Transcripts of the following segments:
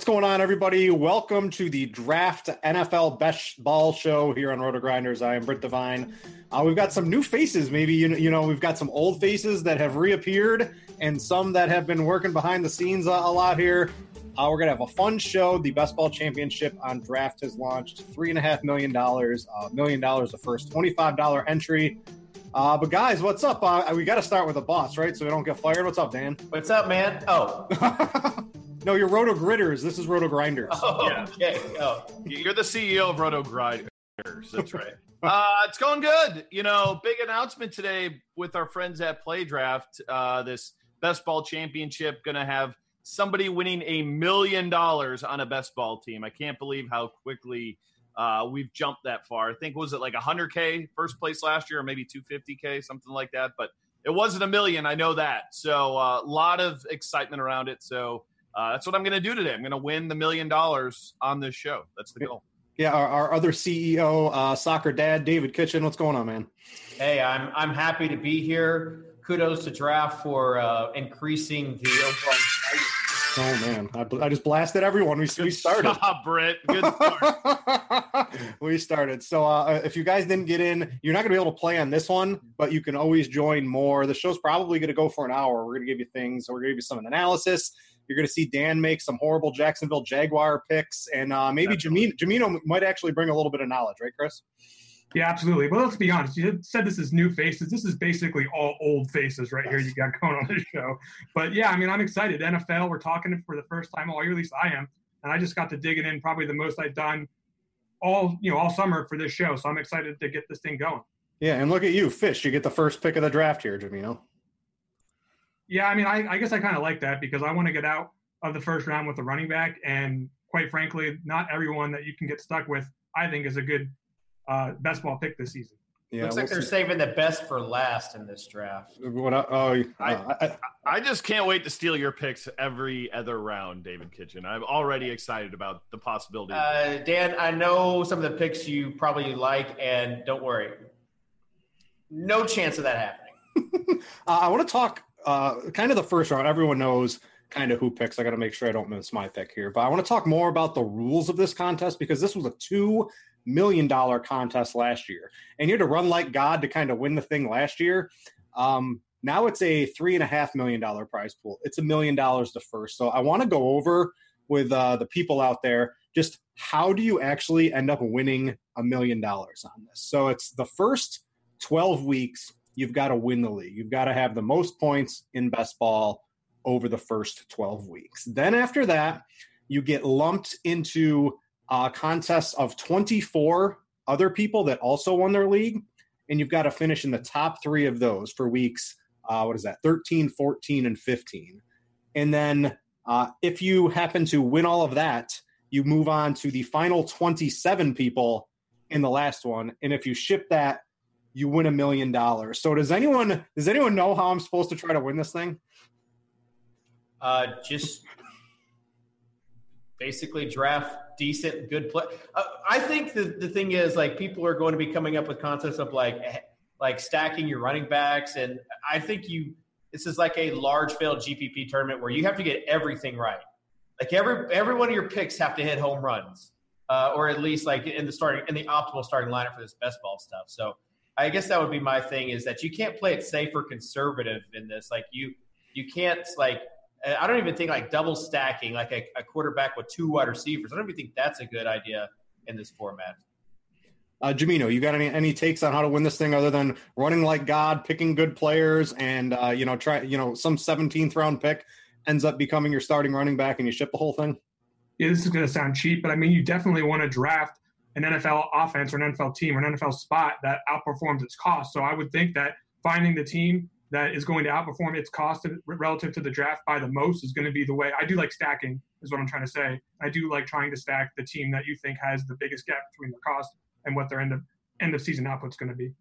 What's going on, everybody? Welcome to the Draft NFL Best Ball Show here on Roto Grinders. I am Britt Devine. Uh, we've got some new faces. Maybe you know, you know, we've got some old faces that have reappeared, and some that have been working behind the scenes a, a lot here. Uh, we're gonna have a fun show. The Best Ball Championship on Draft has launched. Three and a half million dollars, a uh, million dollars the first twenty-five dollar entry. Uh, but guys, what's up? Uh, we got to start with the boss, right? So we don't get fired. What's up, Dan? What's up, man? Oh, no, you're Roto Gritters. This is Roto Grinders. oh Yeah. okay. Oh, You're the CEO of Roto Grinders. That's right. uh, it's going good. You know, big announcement today with our friends at Play Draft. Uh, this best ball championship going to have somebody winning a million dollars on a best ball team. I can't believe how quickly uh, we've jumped that far. I think was it like 100k first place last year, or maybe 250k, something like that. But it wasn't a million. I know that. So a lot of excitement around it. So. Uh, that's what I'm going to do today. I'm going to win the million dollars on this show. That's the goal. Yeah, our, our other CEO, uh, soccer dad, David Kitchen. What's going on, man? hey, I'm I'm happy to be here. Kudos to Draft for uh, increasing the overall. Oh man, I, I just blasted everyone. We, we started. job, Britt. Good start. we started. So uh, if you guys didn't get in, you're not going to be able to play on this one, but you can always join more. The show's probably going to go for an hour. We're going to give you things. We're going to give you some analysis. You're going to see Dan make some horrible Jacksonville Jaguar picks, and uh, maybe Jamino, Jamino might actually bring a little bit of knowledge, right, Chris? Yeah, absolutely. But let's be honest. You said this is new faces. This is basically all old faces right here you got going on this show. But yeah, I mean, I'm excited. NFL, we're talking for the first time all year, at least I am. And I just got to digging in probably the most I've done all, you know, all summer for this show. So I'm excited to get this thing going. Yeah, and look at you, Fish. You get the first pick of the draft here, Jamino. Yeah, I mean, I, I guess I kind of like that because I want to get out of the first round with a running back. And quite frankly, not everyone that you can get stuck with, I think, is a good uh, best ball pick this season. Yeah, Looks like we'll they're see. saving the best for last in this draft. What, I- oh, I- uh, I, I just can't wait to steal your picks every other round, David Kitchen. I'm already excited about the possibility. Uh, Dan, I know some of the picks you probably like, and don't worry, no chance of that happening. Uh, I want to talk uh, kind of the first round. Everyone knows kind of who picks. I got to make sure I don't miss my pick here. But I want to talk more about the rules of this contest because this was a two million dollar contest last year, and you had to run like God to kind of win the thing last year. Um, now it's a three and a half million dollar prize pool. It's a million dollars the first. So I want to go over with uh, the people out there just how do you actually end up winning a million dollars on this? So it's the first 12 weeks, you've got to win the league. You've got to have the most points in best ball over the first 12 weeks. Then after that, you get lumped into a contest of 24 other people that also won their league. And you've got to finish in the top three of those for weeks uh, what is that 13 14 and 15 and then uh, if you happen to win all of that you move on to the final 27 people in the last one and if you ship that you win a million dollars so does anyone does anyone know how i'm supposed to try to win this thing uh, just basically draft decent good play uh, i think the, the thing is like people are going to be coming up with concepts of like like stacking your running backs. And I think you this is like a large failed GPP tournament where you have to get everything right. Like every every one of your picks have to hit home runs, uh, or at least like in the starting in the optimal starting lineup for this best ball stuff. So I guess that would be my thing is that you can't play it safe or conservative in this. Like you you can't like I don't even think like double stacking like a, a quarterback with two wide receivers. I don't even think that's a good idea in this format. Uh, Jamino, you got any any takes on how to win this thing other than running like God, picking good players, and uh, you know try you know some 17th round pick ends up becoming your starting running back, and you ship the whole thing? Yeah, this is going to sound cheap, but I mean you definitely want to draft an NFL offense or an NFL team or an NFL spot that outperforms its cost. So I would think that finding the team that is going to outperform its cost relative to the draft by the most is going to be the way. I do like stacking, is what I'm trying to say. I do like trying to stack the team that you think has the biggest gap between the cost and what their end of end of season output's going to be.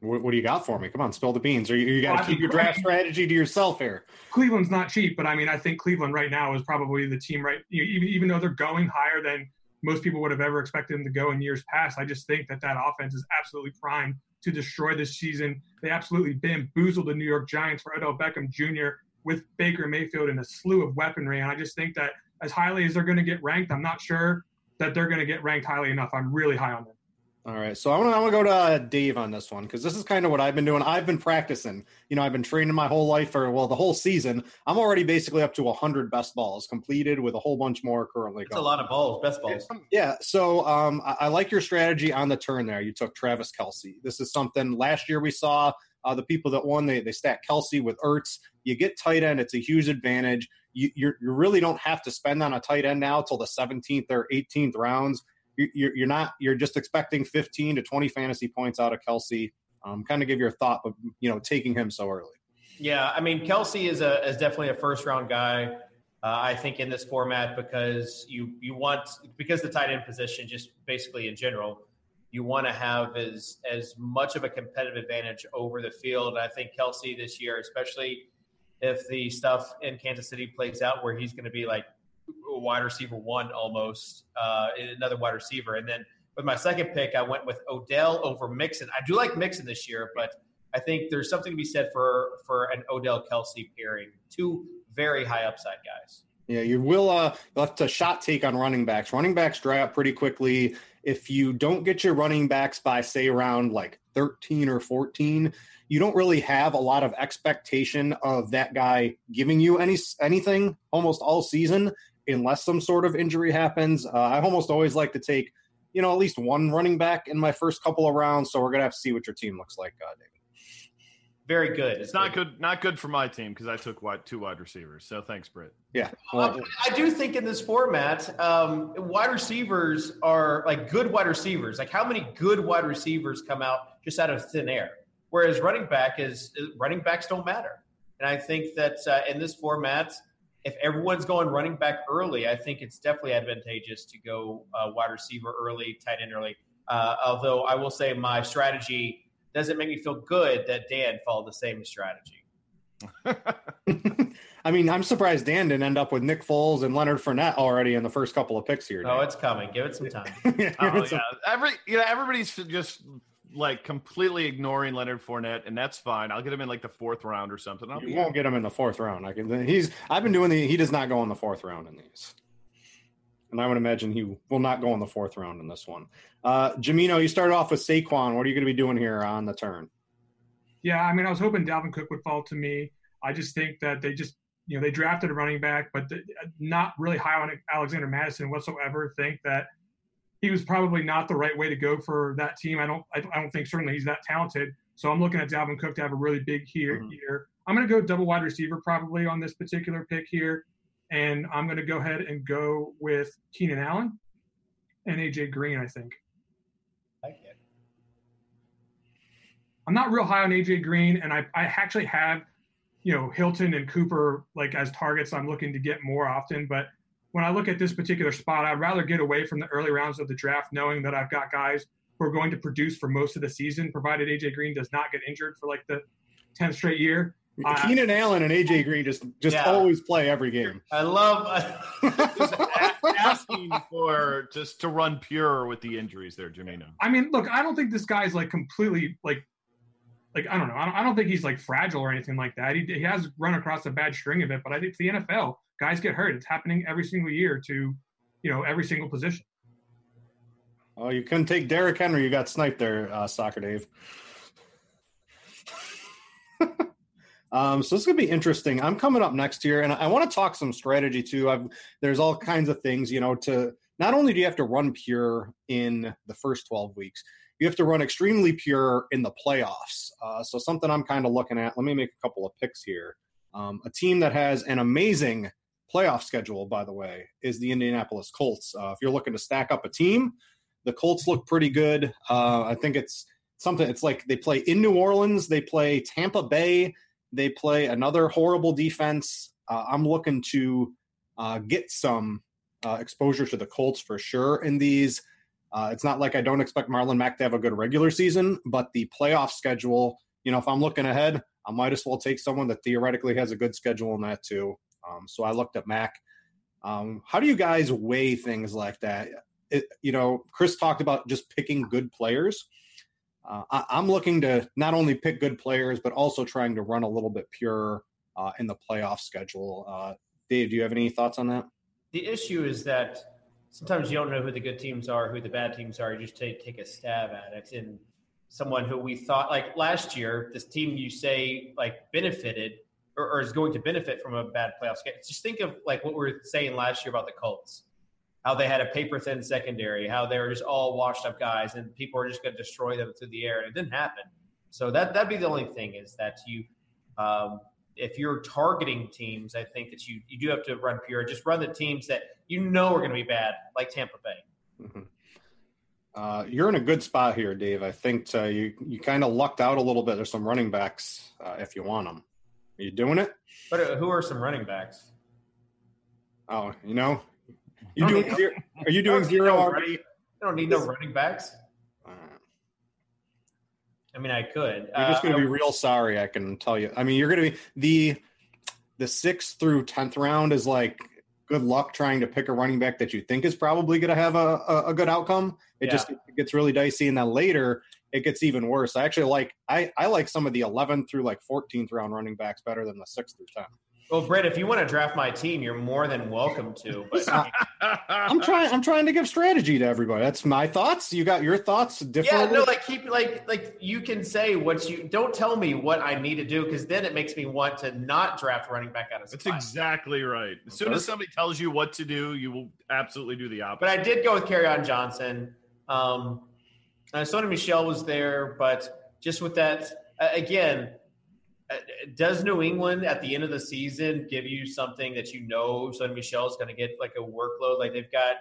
What, what, do you got for me? Come on, spill the beans. Or you, you got to well, keep your draft strategy to yourself here. Cleveland's not cheap, but I mean, I think Cleveland right now is probably the team right. You know, even even though they're going higher than most people would have ever expected them to go in years past, I just think that that offense is absolutely primed to destroy this season. They absolutely bamboozled the New York Giants for Odell Beckham Jr. with Baker Mayfield and a slew of weaponry, and I just think that as highly as they're going to get ranked, I'm not sure that they're going to get ranked highly enough. I'm really high on them. All right, so I want to I want to go to uh, Dave on this one because this is kind of what I've been doing. I've been practicing. You know, I've been training my whole life for well, the whole season. I'm already basically up to hundred best balls completed with a whole bunch more currently. That's going. a lot of balls, best balls. Yeah. So um, I, I, like your strategy on the turn there. You took Travis Kelce. This is something last year we saw. Uh, the people that won, they they stack Kelce with Ertz. You get tight end. It's a huge advantage. You you really don't have to spend on a tight end now till the 17th or 18th rounds you're, you're not you're just expecting 15 to 20 fantasy points out of Kelce. Um, kind of give your thought of you know taking him so early. Yeah, I mean Kelce is a is definitely a first round guy. Uh, I think in this format because you you want because the tight end position just basically in general you want to have as as much of a competitive advantage over the field. I think Kelce this year, especially if the stuff in Kansas City plays out where he's going to be like a wide receiver one almost, uh, another wide receiver. And then with my second pick, I went with Odell over Mixon. I do like Mixon this year, but I think there's something to be said for for an Odell Kelce pairing. Two very high upside guys. Yeah, you will. Uh, you'll have to shot take on running backs. Running backs dry up pretty quickly. If you don't get your running backs by say around like 13 or 14, you don't really have a lot of expectation of that guy giving you any anything almost all season unless some sort of injury happens. Uh, I almost always like to take, you know, at least one running back in my first couple of rounds. So we're gonna have to see what your team looks like, uh, David. Very good. It's not good. Not good for my team because I took wide, two wide receivers. So thanks, Britt. Yeah. Well, I do think in this format, um, wide receivers are like good wide receivers. Like how many good wide receivers come out just out of thin air? Whereas running back is running backs don't matter. And I think that uh, in this format, if everyone's going running back early, I think it's definitely advantageous to go uh, wide receiver early, tight end early. Uh, although I will say my strategy doesn't make me feel good that Dan followed the same strategy. I mean, I'm surprised Dan didn't end up with Nick Foles and Leonard Fournette already in the first couple of picks here. Oh, it's coming. Give it some time. oh, yeah. Every you know, everybody's just like completely ignoring Leonard Fournette, and that's fine. I'll get him in like the fourth round or something. I'll you won't get him in the fourth round. I can. He's. I've been doing the. He does not go in the fourth round in these. and I would imagine he will not go in the fourth round in this one. Uh, Jamino, you started off with Saquon. What are you going to be doing here on the turn? Yeah, I mean, I was hoping Dalvin Cook would fall to me. I just think that they just, you know, they drafted a running back, but not really high on Alexander Mattison whatsoever. Think that he was probably not the right way to go for that team. I don't, I don't think certainly he's that talented. So I'm looking at Dalvin Cook to have a really big here. Mm-hmm. Here, I'm going to go double wide receiver probably on this particular pick here, and I'm going to go ahead and go with Keenan Allen and AJ Green. I think. I'm not real high on AJ Green, and I, I actually have, you know, Hilton and Cooper like as targets I'm looking to get more often. But when I look at this particular spot, I'd rather get away from the early rounds of the draft, knowing that I've got guys who are going to produce for most of the season, provided AJ Green does not get injured for like the 10th straight year. Uh, Keenan Allen and AJ Green just just yeah. always play every game. I love asking for just to run pure with the injuries there, Jamino. I mean, look, I don't think this guy's like completely like like I don't know. I don't, I don't think he's like fragile or anything like that. He, he has run across a bad string of it, but I think the NFL guys get hurt. It's happening every single year to you know every single position. Oh, you couldn't take Derrick Henry. You got sniped there, uh, Soccer Dave. um, so this is gonna be interesting. I'm coming up next year, and I want to talk some strategy too. I've there's all kinds of things, you know. To not only do you have to run pure in the first 12 weeks, you have to run extremely pure in the playoffs. Uh, so something I'm kind of looking at. Let me make a couple of picks here. Um, a team that has an amazing playoff schedule, by the way, is the Indianapolis Colts. Uh, if you're looking to stack up a team, the Colts look pretty good. Uh, I think it's something. It's like they play in New Orleans, they play Tampa Bay, they play another horrible defense. Uh, I'm looking to uh, get some uh, exposure to the Colts for sure in these. Uh, it's not like I don't expect Marlon Mack to have a good regular season, but the playoff schedule, you know, if I'm looking ahead, I might as well take someone that theoretically has a good schedule in that too. Um, so I looked at Mack. Um, how do you guys weigh things like that? It, you know, Chris talked about just picking good players. Uh, I, am looking to not only pick good players, but also trying to run a little bit pure uh, in the playoff schedule. Uh, Dave, do you have any thoughts on that? The issue is that sometimes you don't know who the good teams are, who the bad teams are. You just take take a stab at it. And someone who we thought like last year, this team you say like benefited or, or is going to benefit from a bad playoff schedule. Just think of like what we were saying last year about the Colts, how they had a paper thin secondary, how they were just all washed up guys, and people are just going to destroy them through the air, and it didn't happen. So that that'd be the only thing is that you. Um, if you're targeting teams, I think that you you do have to run pure. Just run the teams that you know are going to be bad, like Tampa Bay. Mm-hmm. Uh, you're in a good spot here, Dave. I think uh, you you kind of lucked out a little bit. There's some running backs uh, if you want them. Are you doing it? But uh, who are some running backs? Oh, you know, you doing zero, are you doing zero already? I don't need no running backs. I mean, I could. You're just going to uh, be real sorry. I can tell you. I mean, you're going to be the the sixth through tenth round is like good luck trying to pick a running back that you think is probably going to have a, a, a, good outcome. It yeah. just gets really dicey, and then later it gets even worse. I actually like I I like some of the 11th through like 14th round running backs better than the sixth through 10. Well, Brett, if you want to draft my team, you're more than welcome to. But I'm trying. I'm trying to give strategy to everybody. That's my thoughts. You got your thoughts. Different. Yeah, no, like keep like like you can say what you don't tell me what I need to do because then it makes me want to not draft running back out of. That's class. exactly right. As soon as somebody tells you what to do, you will absolutely do the opposite. But I did go with on Johnson. Um, uh, Sony Michel was there, but just with that uh, again uh, does New England at the end of the season give you something that you know Sony Michel is going to get like a workload? Like they've got,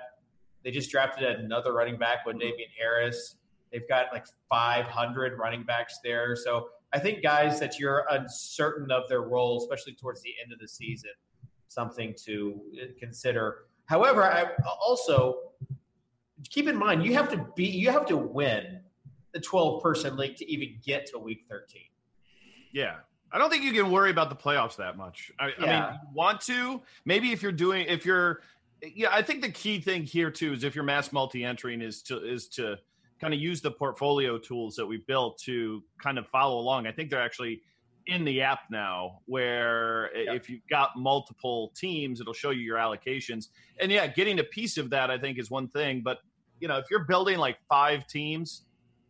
they just drafted another running back with Damien Harris. They've got like 500 running backs there. So I think guys that you're uncertain of their role, especially towards the end of the season, something to uh, consider. However, I also keep in mind you have to be, you have to win the 12 person league to even get to week 13. Yeah, I don't think you can worry about the playoffs that much. I, yeah. I mean, want to maybe if you're doing if you're yeah. I think the key thing here too is if you're mass multi-entering is to is to kind of use the portfolio tools that we built to kind of follow along. I think they're actually in the app now where if you've got multiple teams, it'll show you your allocations. And yeah, getting a piece of that, I think, is one thing. But, you know, if you're building like five teams,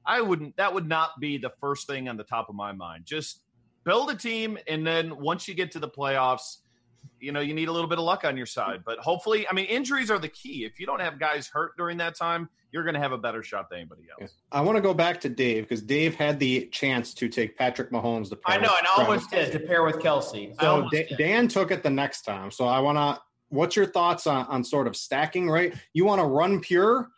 I wouldn't, that would not be the first thing on the top of my mind. Just build a team. And then once you get to the playoffs, you know, you need a little bit of luck on your side. But hopefully, I mean, injuries are the key. If you don't have guys hurt during that time, you're going to have a better shot than anybody else. I want to go back to Dave because Dave had the chance to take Patrick Mahomes to pair. I know, and I almost did to pair with Kelce. So Dan took it the next time. So I want to. What's your thoughts on, on sort of stacking? Right, you want to run pure.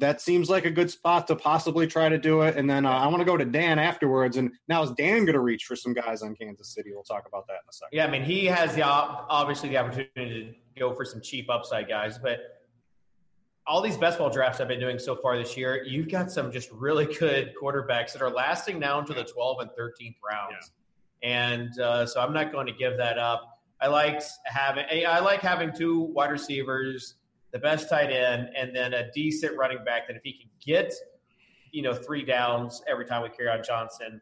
That seems like a good spot to possibly try to do it. And then uh, I want to go to Dan afterwards. And now is Dan going to reach for some guys on Kansas City? We'll talk about that in a second. Yeah, I mean he has the obviously the opportunity to go for some cheap upside guys, but all these best ball drafts I've been doing so far this year, you've got some just really good quarterbacks that are lasting now into the 12 and 13th rounds. Yeah. And uh, so I'm not going to give that up. I liked having I like having two wide receivers, the best tight end, and then a decent running back that if he can get, you know, three downs every time we Kerryon Johnson,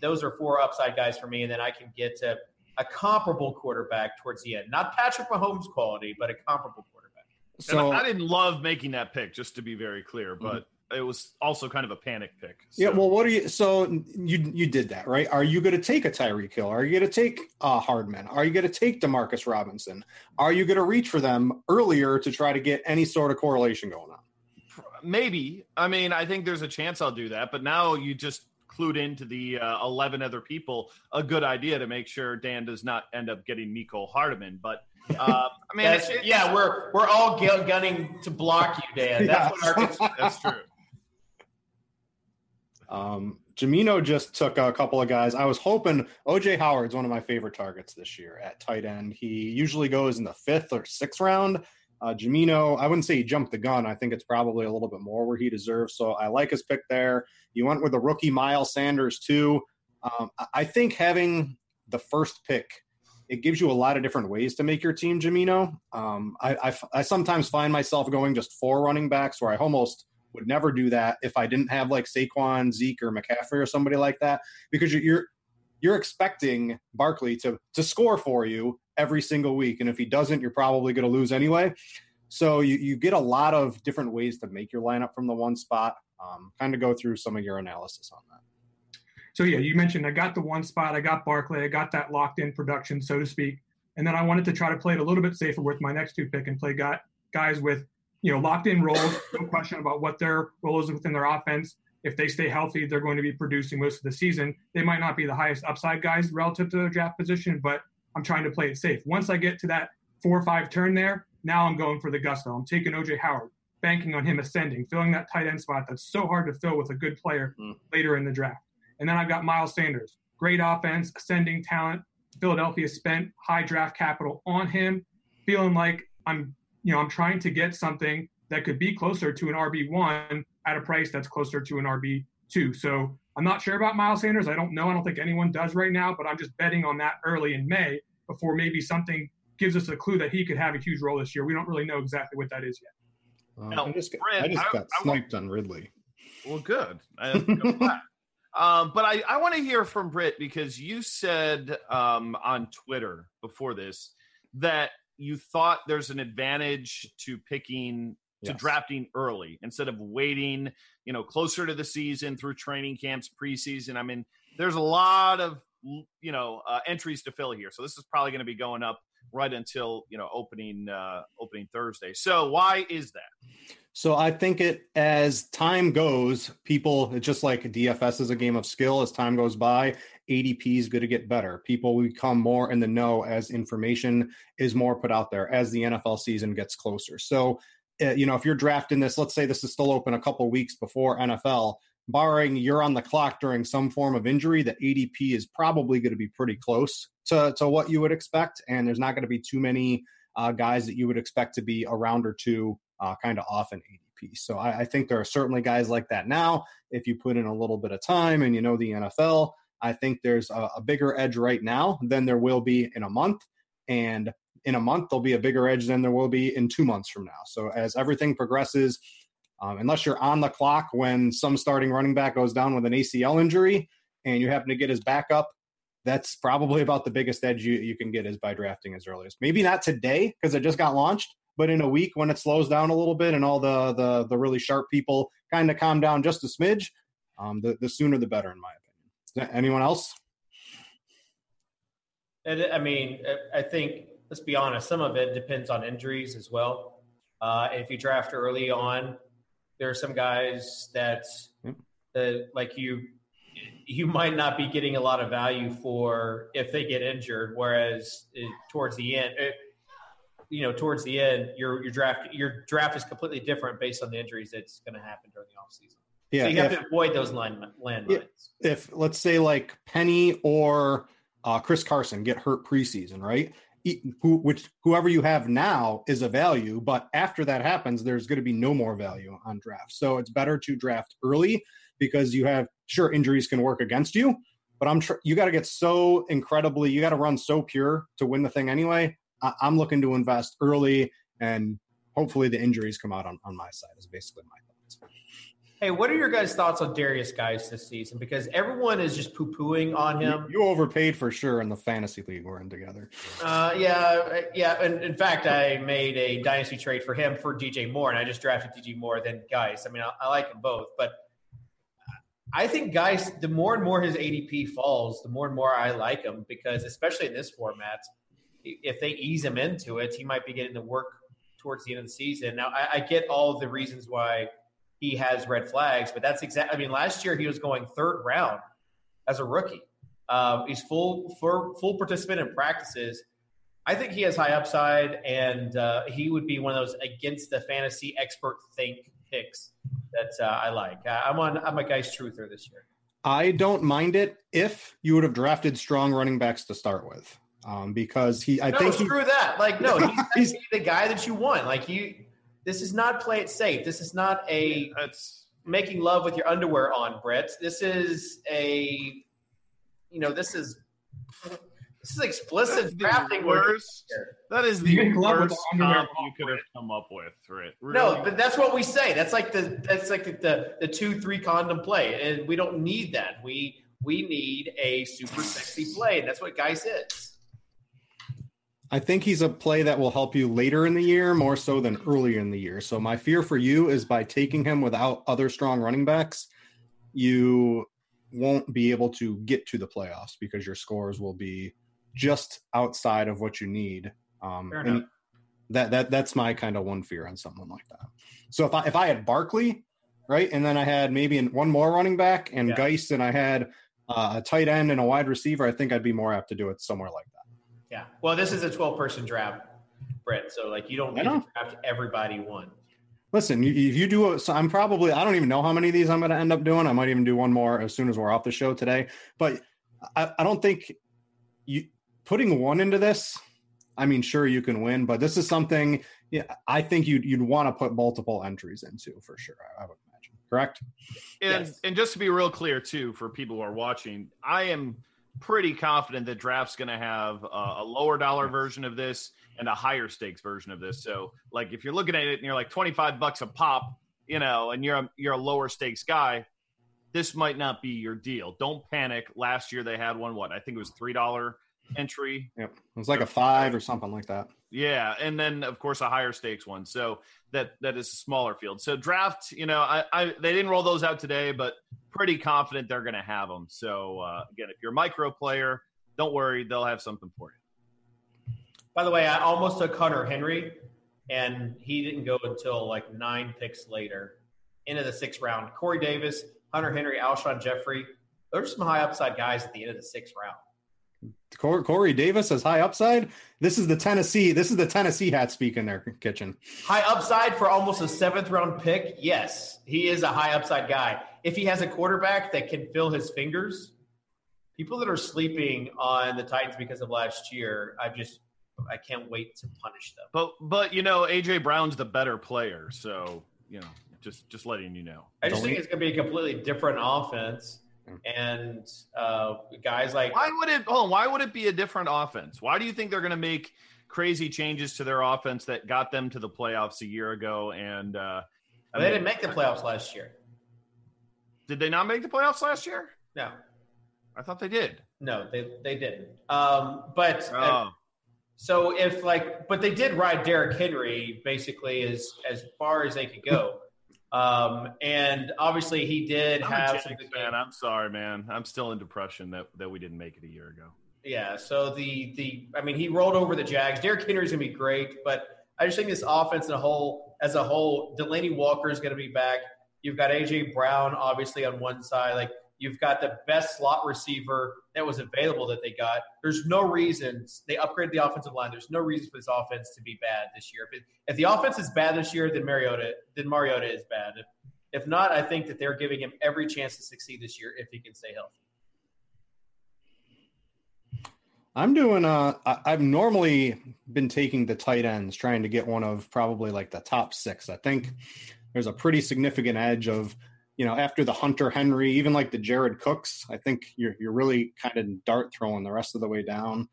those are four upside guys for me, and then I can get to a comparable quarterback towards the end. Not Patrick Mahomes quality, but a comparable quarterback. so I, I, didn't love making that pick, just to be very clear, but mm-hmm. It was also kind of a panic pick. So. Yeah. Well, what are you? So you you did that, right? Are you going to take a Tyreek Hill? Are you going to take uh, Hardman? Are you going to take Demarcus Robinson? Are you going to reach for them earlier to try to get any sort of correlation going on? Maybe. I mean, I think there's a chance I'll do that, but now you just clued into the uh, 11 other people a good idea to make sure Dan does not end up getting Mecole Hardman. But uh, I mean, it's, it's, yeah, we're we're all gunning to block you, Dan. That's what our that's true. Um, Jamino just took a couple of guys. I was hoping OJ Howard's one of my favorite targets this year at tight end. He usually goes in the fifth or sixth round. Uh, Jamino, I wouldn't say he jumped the gun. I think it's probably a little bit more where he deserves. So I like his pick there. You went with the rookie Miles Sanders too. Um, I think having the first pick it gives you a lot of different ways to make your team, Jamino. Um, I, I, I, sometimes find myself going just four running backs where I almost would never do that if I didn't have like Saquon, Zeke, or McCaffrey or somebody like that, because you're you're expecting Barkley to to score for you every single week, and if he doesn't, you're probably going to lose anyway. So you, you get a lot of different ways to make your lineup from the one spot. Um, kind of go through some of your analysis on that. So yeah, you mentioned I got the one spot, I got Barkley, I got that locked in production, so to speak. And then I wanted to try to play it a little bit safer with my next two pick and play got guys with, you know, locked in roles, no question about what their role is within their offense. If they stay healthy, they're going to be producing most of the season. They might not be the highest upside guys relative to their draft position, but I'm trying to play it safe. Once I get to that four or five turn there, now I'm going for the gusto. I'm taking OJ Howard, banking on him ascending, filling that tight end spot that's so hard to fill with a good player mm. later in the draft. And then I've got Miles Sanders, great offense, ascending talent. Philadelphia spent high draft capital on him, feeling like I'm, you know, I'm trying to get something that could be closer to an RB one at a price that's closer to an RB two. So I'm not sure about Miles Sanders. I don't know. I don't think anyone does right now, but I'm just betting on that early in May before maybe something gives us a clue that he could have a huge role this year. We don't really know exactly what that is yet. Um, no, I just, I just got I, sniped I, on Ridley. Well, good. Um, but I, I want to hear from Britt because you said um, on Twitter before this that you thought there's an advantage to picking to yes. drafting early instead of waiting, you know, closer to the season through training camps, preseason. I mean, there's a lot of you know uh, entries to fill here, so this is probably going to be going up right until you know opening uh, opening Thursday. So why is that? So I think it as time goes, people just like DFS is a game of skill. As time goes by, ADP is going to get better. People become more in the know as information is more put out there as the NFL season gets closer. So, uh, you know, if you're drafting this, let's say this is still open a couple weeks before NFL, barring you're on the clock during some form of injury, the ADP is probably going to be pretty close to, to what you would expect. And there's not going to be too many uh, guys that you would expect to be a round or two uh, kind of off an ADP. So I, I, think there are certainly guys like that now. If you put in a little bit of time and you know the NFL, I think there's a, a bigger edge right now than there will be in a month. And in a month, there'll be a bigger edge than there will be in two months from now. So as everything progresses, um, unless you're on the clock when some starting running back goes down with an ACL injury and you happen to get his backup that's probably about the biggest edge you, you can get is by drafting as early as maybe not today because it just got launched, but in a week when it slows down a little bit and all the the, the really sharp people kind of calm down just a smidge, um, the, the sooner the better, in my opinion. Anyone else? And I mean, I think let's be honest. Some of it depends on injuries as well. Uh, if you draft early on, there are some guys that, that like you, you might not be getting a lot of value for if they get injured. Whereas it, towards the end, it, you know, towards the end, your your draft your draft is completely different based on the injuries that's going to happen during the offseason. Yeah, so you have if, to avoid those line landmines. If let's say like Penny or uh, Chris Carson get hurt preseason, right? Who, which whoever you have now is a value, but after that happens, there's going to be no more value on draft. So it's better to draft early because you have sure injuries can work against you, but I'm tr- you got to get so incredibly, you got to run so pure to win the thing anyway. I- am looking to invest early, and hopefully the injuries come out on, on my side. Is basically my thoughts. Hey, what are your guys' thoughts on Derrius Guice this season? Because everyone is just poo pooing on him. You, you, overpaid for sure in the fantasy league we're in together. Uh, yeah, yeah. And in fact, I made a dynasty trade for him for DJ Moore, and I just drafted DJ Moore than Guice. I mean, I, I like them both, but I think Guice, the more and more his ADP falls, the more and more I like him because, especially in this format, if they ease him into it, he might be getting to work towards the end of the season. Now, I, I get all of the reasons why he has red flags. But that's exactly. I mean, last year he was going third round as a rookie. Um, he's full for full participant in practices. I think he has high upside, and uh, he would be one of those against the fantasy expert think picks that uh, I like. Uh, I'm on. I'm a Guice truther this year. I don't mind it if you would have drafted strong running backs to start with, um, because he. I no, think screw he, that. Like, no, he's, he's the guy that you want. Like you this is not play it safe. This is not a That's, making love with your underwear on, Brett. This is a, you know, this is this is explicit drafting. Worst. That is the worst comp you could have come up with, right? Really? No, but that's what we say. That's like the that's like the, the the two three condom play, and we don't need that. We we need a super sexy play, and that's what Guice is. I think he's a play that will help you later in the year more so than earlier in the year. So my fear for you is by taking him without other strong running backs, you won't be able to get to the playoffs because your scores will be just outside of what you need. Um, and that that that's my kind of one fear on something like that. So if I if I had Barkley, right, and then I had maybe one more running back and yeah. Guice, and I had uh, a tight end and a wide receiver, I think I'd be more apt to do it somewhere like that. Yeah. Well, this is a 12 person draft, Brett. So, like, you don't need to draft everybody one. Listen, if you do, a, so I'm probably, I don't even know how many of these I'm going to end up doing. I might even do one more as soon as we're off the show today. But I, I don't think you putting one into this, I mean, sure, you can win, but this is something yeah, I think you'd, you'd want to put multiple entries into for sure. I, I would imagine. Correct. And, yes. and just to be real clear, too, for people who are watching, I am pretty confident that draft's going to have a, a, lower dollar version of this and a higher stakes version of this. So, like, if you're looking at it and you're like 25 bucks a pop, you know, and you're a, you're a lower stakes guy, this might not be your deal. Don't panic. Last year they had one. What I think it was three dollar entry. Yep, it was like a five or something like that. Yeah, and then of course a higher stakes one. So that that is a smaller field. So draft, you know, I, I they didn't roll those out today, but pretty confident they're going to have them. So uh, again, if you're a micro player, don't worry, they'll have something for you. By the way, I almost took Hunter Henry, and he didn't go until like nine picks later into the sixth round. Corey Davis, Hunter Henry, Alshon Jeffery, Those are some high upside guys at the end of the sixth round. Corey Davis has high upside. This is the Tennessee. This is the Tennessee hat speak in their kitchen. High upside for almost a seventh round pick. Yes, he is a high upside guy. If he has a quarterback that can fill his fingers, people that are sleeping on the Titans because of last year, I just I can't wait to punish them. But but you know, AJ Brown's the better player, so you know, just just letting you know. I just think it's going to be a completely different offense and uh, guys like why would it? Oh, why would it be a different offense? Why do you think they're going to make crazy changes to their offense that got them to the playoffs a year ago? And uh, they mean, didn't make the playoffs last year. Did they not make the playoffs last year? No. I thought they did. No, they they didn't. Um, but Oh. uh, so if like, but they did ride Derrick Henry basically as as far as they could go. Um, and obviously he did I'm have a some fan. I'm sorry, man. I'm still in depression that, that we didn't make it a year ago. Yeah. So the the I mean he rolled over the Jags. Derrick Henry's gonna be great, but I just think this offense in a whole as a whole, Delanie Walker is gonna be back. You've got AJ Brown obviously on one side. Like you've got the best slot receiver that was available that they got. There's no reasons they upgraded the offensive line. There's no reason for this offense to be bad this year. If, it, if the offense is bad this year, then Mariota then Mariota is bad. If, if not, I think that they're giving him every chance to succeed this year if he can stay healthy. I'm doing. Uh, I've normally been taking the tight ends, trying to get one of probably like the top six. I think there's a pretty significant edge of, you know, after the Hunter Henry, even like the Jared Cooks. I think you're you're really kind of dart throwing the rest of the way down.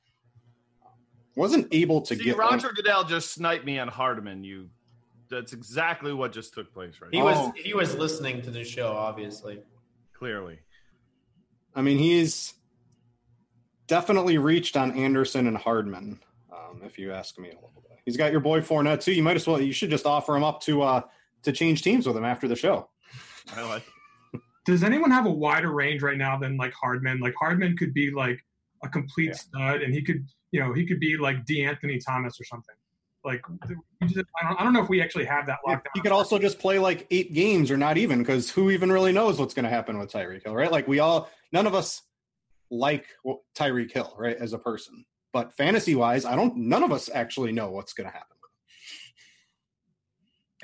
Wasn't able to See, get Roger Goodell just sniped me on Hardman. You, that's exactly what just took place right He now. was Oh. he was listening to the show, obviously. Clearly. I mean, he's definitely reached on Anderson and Hardman. Um, if you ask me a little bit, he's got your boy Fournette too. You might as well. You should just offer him up to uh, to change teams with him after the show. I like Does anyone have a wider range right now than like Hardman? Like Hardman could be like a complete Yeah. stud, and he could, you know, he could be like De'Anthony Thomas or something. Like, mm-hmm. just, I, don't, I don't know if we actually have that locked He could also just play like eight games or not even because who even really knows what's going to happen with Tyreek Hill, right? Like we all, none of us like Tyreek Hill, right, as a person. But fantasy wise, I don't. None of us actually know what's going to happen.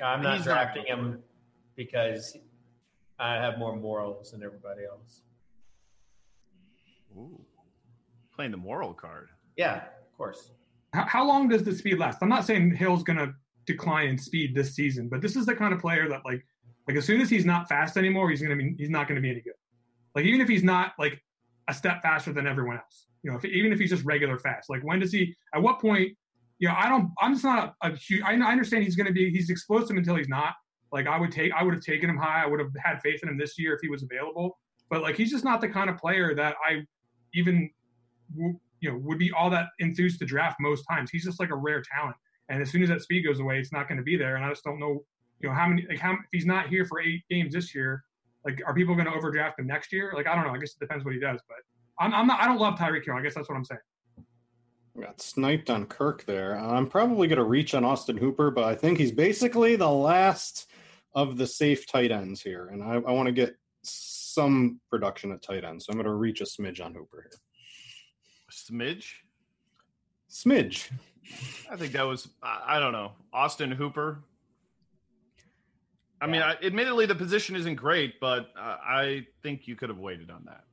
I'm not He's not drafting him because I have more morals than everybody else. Ooh. playing the moral card. Yeah, of course. how, how long does the speed last? I'm not saying Hill's going to decline in speed this season, but this is the kind of player that like, like as soon as he's not fast anymore, he's going to be, he's not going to be any good. Like even if he's not like a step faster than everyone else, you know, if, even if he's just regular fast, like when does he? At what point? You know, I don't. I'm just not a, a huge. I, I understand he's going to be. He's explosive until he's not. Like I would take. I would have taken him high. I would have had faith in him this year if he was available. But like he's just not the kind of player that I even you know would be all that enthused to draft most times. He's just like a rare talent, and as soon as that speed goes away, it's not going to be there. And I just don't know, you know, how many like how if he's not here for eight games this year, like are people going to overdraft him next year? Like I don't know. I guess it depends what he does, but I'm, I'm not. I don't love Tyreek Hill. I guess that's what I'm saying. Got sniped on Kirk there. I'm probably going to reach on Austin Hooper, but I think he's basically the last of the safe tight ends here, and I, I want to get some production at tight end, so I'm going to reach a smidge on Hooper here. Smidge. Smidge. I think that was I, I don't know Austin Hooper. I mean, I, admittedly, the position isn't great, but uh, I think you could have waited on that.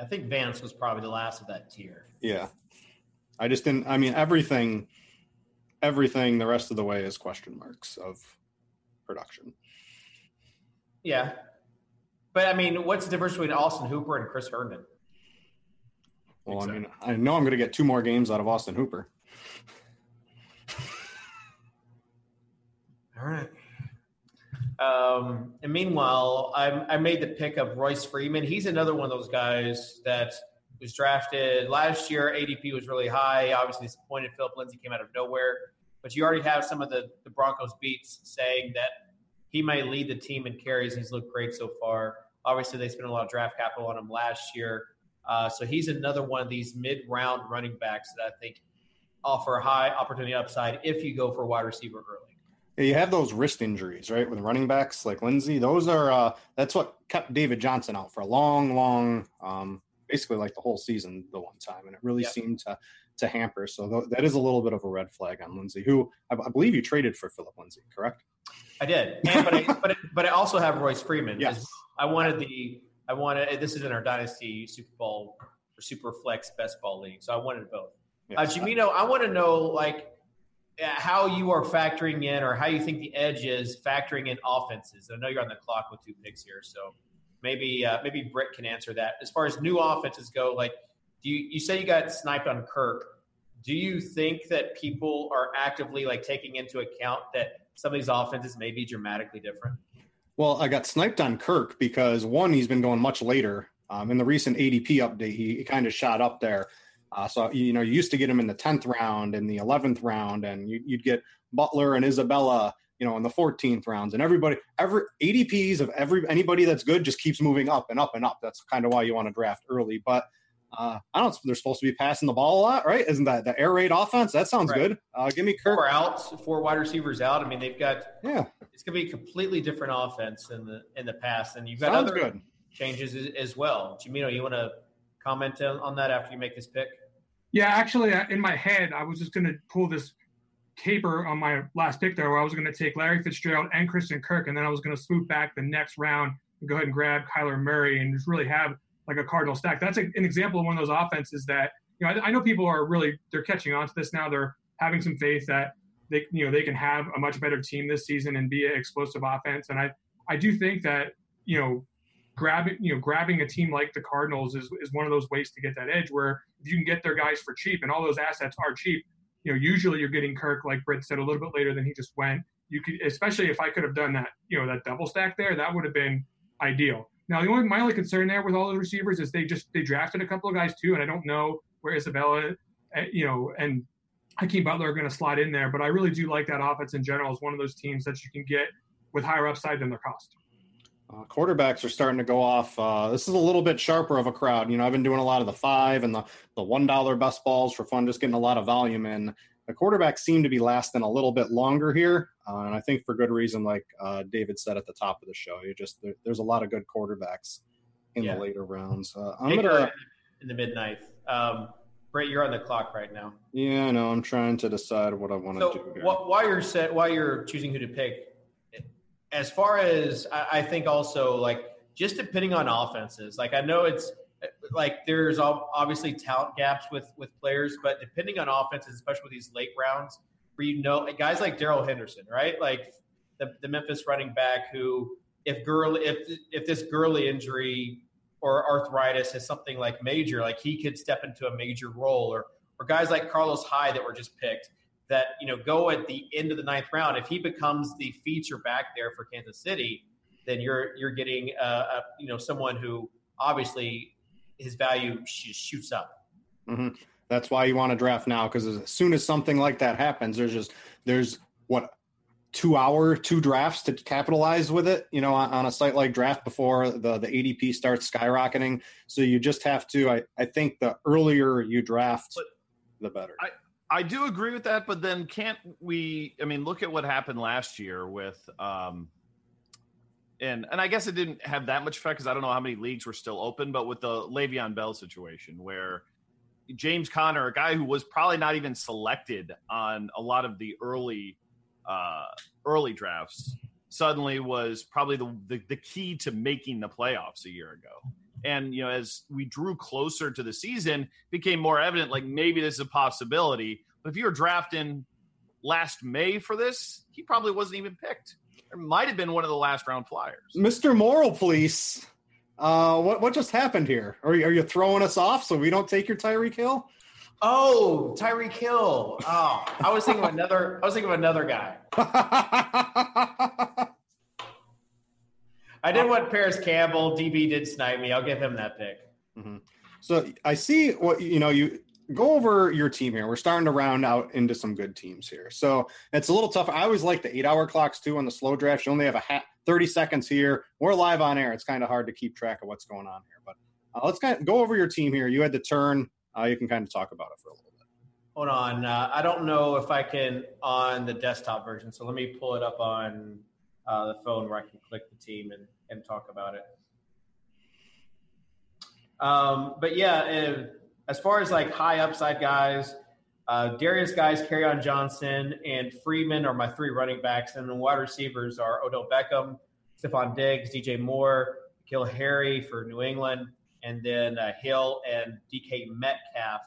I think Vance was probably the last of that tier. Yeah. I just didn't. I mean, everything, everything the rest of the way is question marks of production. Yeah. But I mean, what's the difference between Austin Hooper and Chris Herndon? Well, I Exactly. mean, I know I'm going to get two more games out of Austin Hooper. All right. Um, and meanwhile, I, I made the pick of Royce Freeman. He's another one of those guys that was drafted last year. ADP was really high. Obviously, disappointed. Philip Lindsay came out of nowhere. But you already have some of the, the Broncos beats saying that he may lead the team in carries. He's looked great so far. Obviously, they spent a lot of draft capital on him last year. Uh, so he's another one of these mid round running backs that I think offer high opportunity upside if you go for wide receiver early. Yeah, you have those wrist injuries, right? With running backs like Lindsay, those are uh, that's what kept David Johnson out for a long, long, um, basically like the whole season the one time, and it really Yep. seemed to to hamper. So th- that is a little bit of a red flag on Lindsay, who I, I believe you traded for Philip Lindsay, correct? I did, and, but I, but I, but I also have Royce Freeman. Yes. I wanted the I wanted this is in our dynasty Super Bowl or Super Flex Best Ball League, so I wanted both. Uh, Yes. Jimino, I want to know like uh, how you are factoring in or how you think the edge is factoring in offenses. I know you're on the clock with two picks here, so maybe uh, maybe Britt can answer that. As far as new offenses go, like do you you say you got sniped on Kirk? Do you think that people are actively like taking into account that some of these offenses may be dramatically different? Well, I got sniped on Kirk because one, he's been going much later Um, in the recent ADP update, he, he kind of shot up there. Uh, so you know, you used to get him in the tenth round, in the eleventh round, and you, would get Butler and Isabella, you know, in the fourteenth rounds, and everybody, every ADPs of every anybody that's good just keeps moving up and up and up. That's kind of why you want to draft early. But uh, I don't. They're supposed to be passing the ball a lot, right? Isn't that the air raid offense? That sounds right. good. Uh, give me Kirk. Four outs, four wide receivers out. I mean, they've got yeah. It's going to be a completely different offense in the in the past, and you've got sounds other good. changes as well. Jimino, you want to comment on that after you make this pick? Yeah, actually, uh, in my head, I was just going to pull this caper on my last pick there, where I was going to take Larry Fitzgerald and Christian Kirk, and then I was going to swoop back the next round and go ahead and grab Kyler Murray and just really have like a Cardinal stack. That's a, an example of one of those offenses that you know I, I, know people are really they're catching on to this now. They're having some faith that they you know they can have a much better team this season and be an explosive offense. And I I do think that you know grabbing you know grabbing a team like the Cardinals is is one of those ways to get that edge where if you can get their guys for cheap and all those assets are cheap. You know, usually you're getting Kirk, like Britt said, a little bit later than he just went. You could, especially if I could have done that, you know, that double stack there, that would have been ideal. Now, the only my only concern there with all the receivers is they just they drafted a couple of guys too, and I don't know where Isabella, eh, you know, and Hakeem Butler are going to slide in there. But I really do like that offense in general as one of those teams that you can get with higher upside than their cost. Uh, quarterbacks are starting to go off. Uh, this is a little bit sharper of a crowd. You know, I've been doing a lot of the five and the the one dollar best balls for fun, just getting a lot of volume in the quarterbacks seem to be lasting a little bit longer here, uh, and I think for good reason. Like uh, David said at the top of the show, you just there, there's a lot of good quarterbacks in yeah. the later rounds. Uh, I'm gonna in the mid ninth. Um, Brett, you're on the clock right now. Yeah, no, I'm trying to decide what I want to so do. Here. while you're set, while you're choosing who to pick, as far as I, I think, also like just depending on offenses. Like I know it's like there's obviously talent gaps with with players, but depending on offenses, especially with these late rounds, where you know guys like Darrell Henderson, right? Like the, the Memphis running back who, if Gurley, if if this Gurley injury or arthritis is something like major, like he could step into a major role, or or guys like Carlos Hyde that were just picked that you know go at the end of the ninth round. If he becomes the feature back there for Kansas City, then you're you're getting a you know someone who obviously his value shoots up. Mm-hmm. That's why you want to draft now because as soon as something like that happens, there's just there's what two hour two drafts to capitalize with it you know on, on, a site like draft before the the adp starts skyrocketing so you just have to i, I think the earlier you draft but the better I, I do agree with that but then can't we i mean look at what happened last year with um and and I guess it didn't have that much effect because I don't know how many leagues were still open, but with the Le'Veon Bell situation where James Conner, a guy who was probably not even selected on a lot of the early uh, early drafts, suddenly was probably the, the the key to making the playoffs a year ago. And you know, as we drew closer to the season, became more evident like maybe this is a possibility. But if you were drafting last May for this, he probably wasn't even picked might have been one of the last round flyers. Mr. Moral Police, uh, what what just happened here? Are you, are you throwing us off so we don't take your Tyreek Hill? Oh, Tyreek Hill. Oh, I was thinking of another. I was thinking of another guy. I did what Parris Campbell. DB did snipe me. I'll give him that pick. Mm-hmm. So I see what you know. You go over your team here. We're starting to round out into some good teams here. So it's a little tough. I always like the eight hour clocks too on the slow draft. You only have a ha- 30 seconds here. We're live on air. It's kind of hard to keep track of what's going on here. But uh, let's kind of go over your team here. You had the turn. Uh, you can kind of talk about it for a little bit. Hold on. Uh, I don't know if I can on the desktop version. So let me pull it up on uh, the phone where I can click the team and, and talk about it. Um, but yeah, as far as like high upside guys, uh, Derrius Guice, Kerryon Johnson, and Freeman are my three running backs, and the wide receivers are Odell Beckham, Stefon Diggs, DJ Moore, N'Keal Harry for New England, and then uh, Hill and DK Metcalf.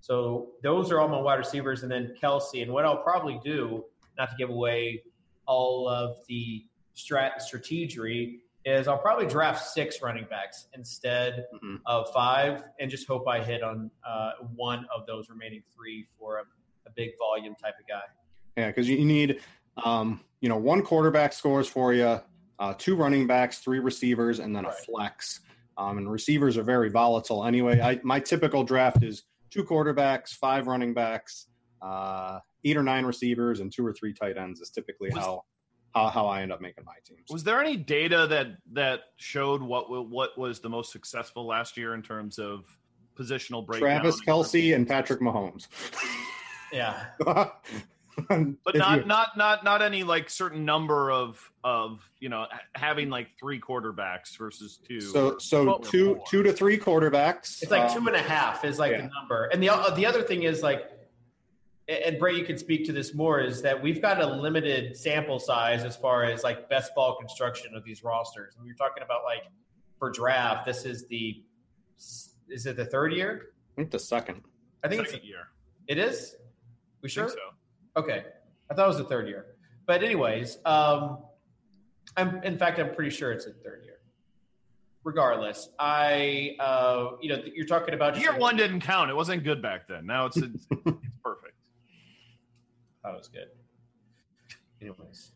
So those are all my wide receivers, and then Kelce. And what I'll probably do, not to give away all of the strat strategy, is I'll probably draft six running backs instead mm-hmm. of five, and just hope I hit on uh, one of those remaining three for a, a big volume type of guy. Yeah, because you need, um, you know, one quarterback scores for you, uh, two running backs, three receivers, and then right. a flex. Um, and receivers are very volatile anyway. I, my typical draft is two quarterbacks, five running backs, uh, eight or nine receivers, and two or three tight ends is typically Was- how, how how I end up making my teams. Was there any data that that showed what what was the most successful last year in terms of positional breakdown? Travis Kelce and Patrick Mahomes. Yeah. but not you- not not not any like certain number of of you know having like three quarterbacks versus two. so so Well, two more. two to three quarterbacks. It's like um, two and a half is like yeah. the number. And the uh, the other thing is like, and and Bray, you can speak to this more, is that we've got a limited sample size as far as like best ball construction of these rosters. And we were talking about like for draft, this is the is it the third year? I think the second. I think it's, second year. it is. We I sure? think so. Okay, I thought it was the third year. But anyways, um, I'm in fact I'm pretty sure it's the third year. Regardless, I uh, you know you're talking about just Year like- one didn't count. It wasn't good back then. Now it's it's, it's perfect. Oh, that was good. Anyways,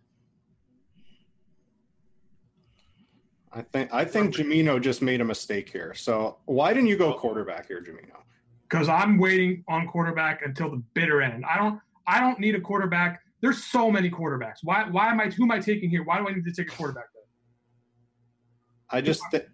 I think I think Jamino just made a mistake here. So why didn't you go quarterback here, Jamino? because I'm waiting on quarterback until the bitter end. I don't I don't need a quarterback. There's so many quarterbacks. Why why am I who am I taking here? Why do I need to take a quarterback then? I just th-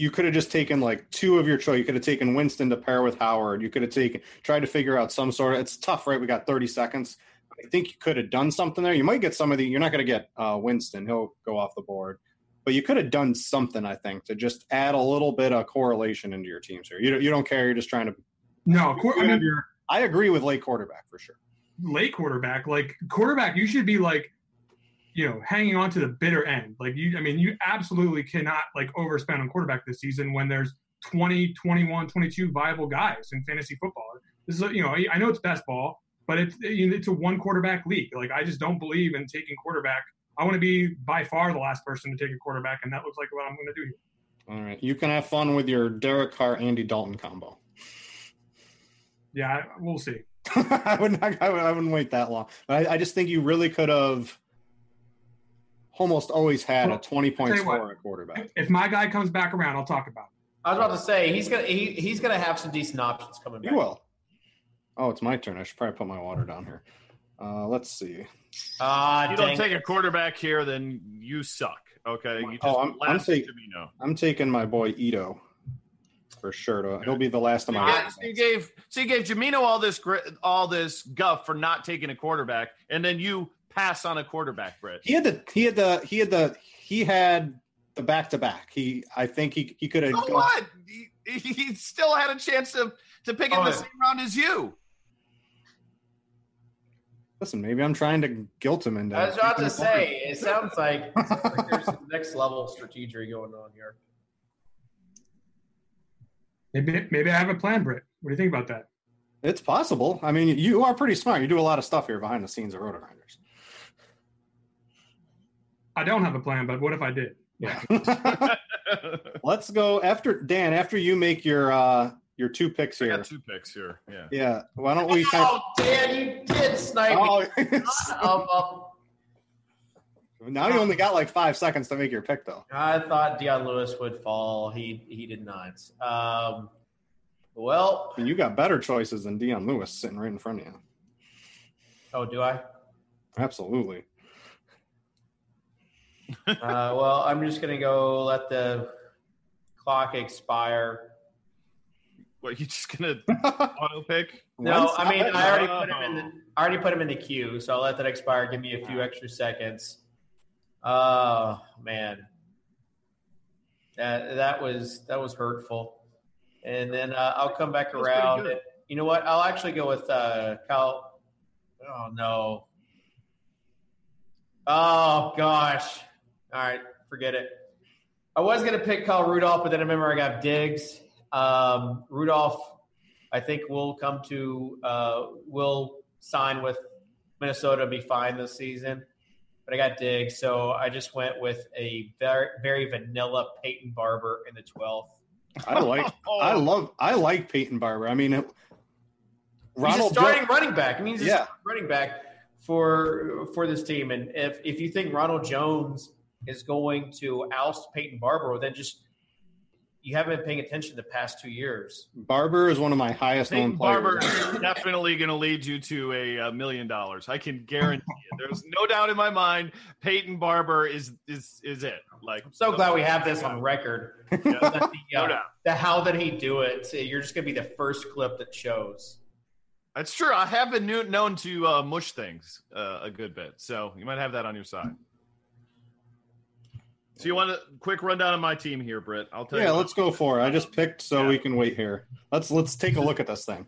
you could have just taken like two of your choice. You could have taken Winston to pair with Howard. You could have taken tried to figure out some sort of. It's tough, right? We got 30 seconds. I think you could have done something there. You might get some of the. You're not going to get uh, Winston. He'll go off the board. But you could have done something, I think, to just add a little bit of correlation into your teams here. You don't, you don't care. You're just trying to. No, quar- I mean I agree with late quarterback for sure. late quarterback, like quarterback, you should be like, you know, hanging on to the bitter end. Like you, I mean, you absolutely cannot like overspend on quarterback this season when there's 20, 21, 22 viable guys in fantasy football. This is, you know, I know it's best ball, but it's it's a one quarterback league. Like I just don't believe in taking quarterback. I want to be by far the last person to take a quarterback, and that looks like what I'm going to do here. All right, you can have fun with your Derek Carr Andy Dalton combo. Yeah, we'll see. I would not, I, would, I wouldn't wait that long. But I, I just think you really could have almost always had a 20 point tell what. score at quarterback. If my guy comes back around, I'll talk about. It. I was about to say he's gonna he, he's gonna have some decent options coming back. You will. Oh, it's my turn. I should probably put my water down here. Uh, let's see. Ah, you dang don't take a quarterback here, then you suck. Okay, you just Oh, I'm- I'm last saying- to me know. I'm taking my boy Ito for sure. To, he'll be the last of So my. you, gave, so you gave so you gave Jamino all this gri- all this guff for not taking a quarterback, and then you pass on a quarterback, Brett. He had the he had the he had the he had the back to back. He I think he he could have. So what? He, he still had a chance to to pick in Oh, the yeah. same round as you. Listen, maybe I'm trying to guilt him into. I was about to say it sounds like, it sounds like there's some next level strategy going on here. Maybe maybe I have a plan, Britt. What do you think about that? It's possible. I mean, you are pretty smart. You do a lot of stuff here behind the scenes of RotoGrinders. I don't have a plan, but what if I did? Yeah. Let's go after Dan. After you make your uh your two picks I here. got two picks here. Yeah. Yeah. Why don't we? Kind Oh, Dan, you did snipe me. oh, Um, um, now you only got like five seconds to make your pick, though. I thought Dion Lewis would fall. He he did not. Um, well, And you got better choices than Dion Lewis sitting right in front of you. oh, do I? Absolutely. Uh, well, I'm just gonna go let the clock expire. What you just gonna auto pick? No, When's- I mean I already put him in the Oh. I already put him in the queue, so I'll let that expire. Give me a few extra seconds. Oh man, that that was that was hurtful. And then uh, I'll come back That around. And, you know what? I'll actually go with uh, Kyle. Oh no. Oh gosh. All right, forget it. I was gonna pick Kyle Rudolph, but then I remember I got Diggs. Um, Rudolph, I think will come to uh, will sign with Minnesota, be fine this season. But I got Diggs, so I just went with a very very vanilla Peyton Barber in the twelfth. I like. I love. I like Peyton Barber. I mean, it, He's Ronald a starting Jo- running back. I mean, he's a Yeah. starting running back for for this team. And if if you think Ronald Jones is going to oust Peyton Barber, then just you haven't been paying attention the past two years. Barber is one of my highest known players. Barber is definitely going to lead you to a, a, million dollars. I can guarantee it. There's no doubt in my mind. Peyton Barber is is is it. Like, I'm so glad we have this on record. Yeah, the, no doubt. The how did he do it? You're just going to be the first clip that shows. That's true. I have been known to uh, mush things uh, a good bit, so you might have that on your side. So you want a quick rundown of my team here, Britt? I'll tell yeah, you. Yeah, let's go for it. I just picked so yeah. we can wait here. Let's let's take a look at this thing.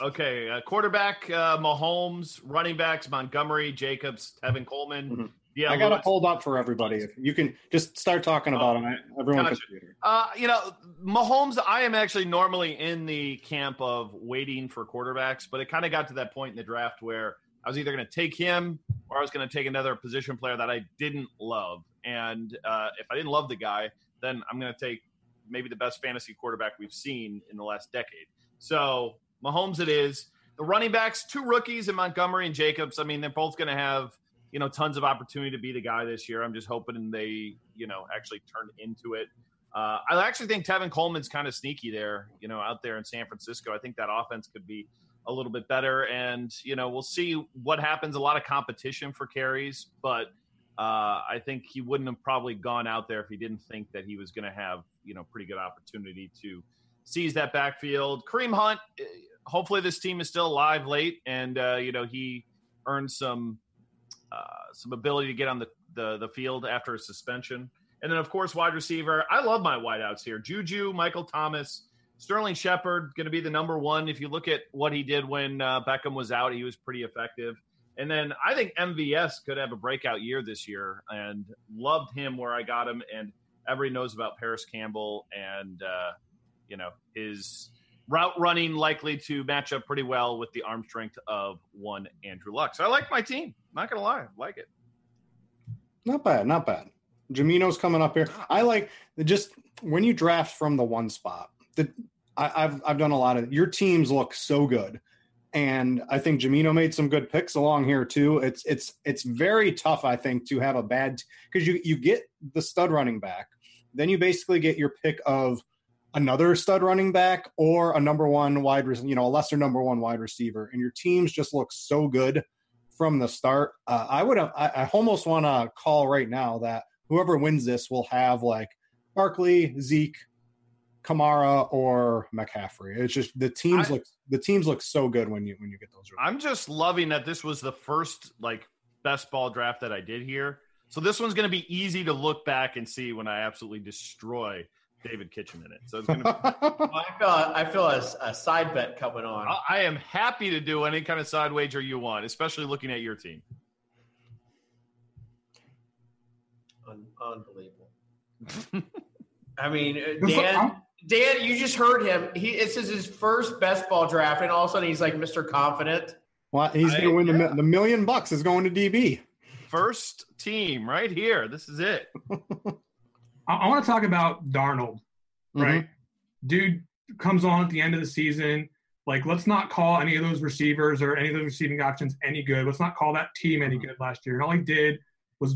Okay, uh, quarterback uh, Mahomes, running backs Montgomery, Jacobs, Tevin Coleman. Mm-hmm. Yeah, I got to hold up for everybody. If you can just start talking about oh, them, everyone. Gotcha. Uh, you know, Mahomes. I am actually normally in the camp of waiting for quarterbacks, but it kind of got to that point in the draft where I was either going to take him or I was going to take another position player that I didn't love. And uh, if I didn't love the guy, then I'm going to take maybe the best fantasy quarterback we've seen in the last decade. So Mahomes, it is. The running backs, two rookies in Montgomery and Jacobs. I mean, they're both going to have you know tons of opportunity to be the guy this year. I'm just hoping they you know actually turn into it. Uh, I actually think Tevin Coleman's kind of sneaky there, you know, out there in San Francisco. I think that offense could be a little bit better. And, you know, we'll see what happens. A lot of competition for carries, but uh, I think he wouldn't have probably gone out there if he didn't think that he was going to have, you know, pretty good opportunity to seize that backfield. Kareem Hunt, eh, hopefully this team is still alive late and, uh, you know, he earned some, uh, some ability to get on the, the, the field after a suspension. And then, of course, wide receiver. I love my wideouts here. Juju, Michael Thomas, Sterling Shepard going to be the number one. If you look at what he did when uh, Beckham was out, he was pretty effective. And then I think MVS could have a breakout year this year, and loved him where I got him. And everybody knows about Parris Campbell, and uh, you know his route running likely to match up pretty well with the arm strength of one Andrew Luck. So I like my team. Not gonna lie, I like it. Not bad, not bad. Jamino's coming up here. I like just when you draft from the one spot the I, have I've done a lot of your teams look so good. And I think Jamino made some good picks along here too. It's it's it's very tough, I think, to have a bad because you you get the stud running back, then you basically get your pick of another stud running back or a number one wide, you know, a lesser number one wide receiver, and your teams just look so good from the start. Uh, I would I, I almost want to call right now that whoever wins this will have like Barkley, Zeke, Kamara or McCaffrey. It's just the teams I, look the teams look so good when you when you get those. Results. I'm just loving that this was the first like best ball draft that I did here. So this one's going to be easy to look back and see when I absolutely destroy David Kitchen in it. So it's going to. Be- I feel I feel a, a, side bet coming on. I, I am happy to do any kind of side wager you want, especially looking at your team. Un- unbelievable. I mean, uh, Dan. Dan, you just heard him. He this is his first best ball draft, and all of a sudden he's like Mr. Confident. Well, he's going to win yeah. the, the million bucks. Is going to DB. First team right here. This is it. I, I want to talk about Darnold. Right, mm-hmm. dude comes on at the end of the season. Like, let's not call any of those receivers or any of those receiving options any good. Let's not call that team any good last year. And all he did was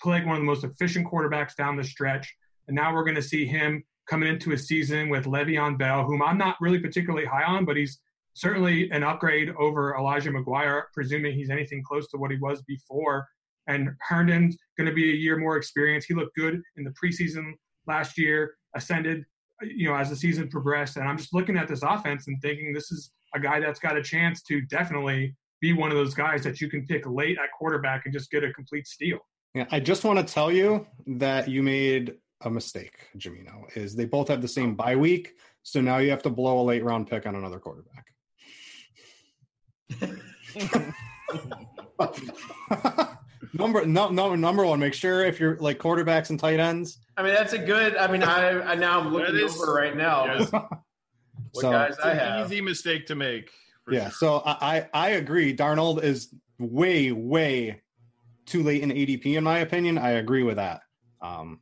play like one of the most efficient quarterbacks down the stretch. And now we're going to see him coming into a season with Le'Veon Bell, whom I'm not really particularly high on, but he's certainly an upgrade over Elijah McGuire, presuming he's anything close to what he was before. And Herndon's going to be a year more experience. He looked good in the preseason last year, ascended, you know, as the season progressed. And I'm just looking at this offense and thinking this is a guy that's got a chance to definitely be one of those guys that you can pick late at quarterback and just get a complete steal. Yeah, I just want to tell you that you made a mistake, Jamino, is they both have the same bye week. So now you have to blow a late round pick on another quarterback. number no, no number one. Make sure if you're like quarterbacks and tight ends. I mean, that's a good. I mean, I, I now I'm looking is, over right now. Yes. what so, guys I have? Easy mistake to make. Yeah. Sure. So I I agree. Darnold is way way too late in ADP in my opinion. I agree with that. Um,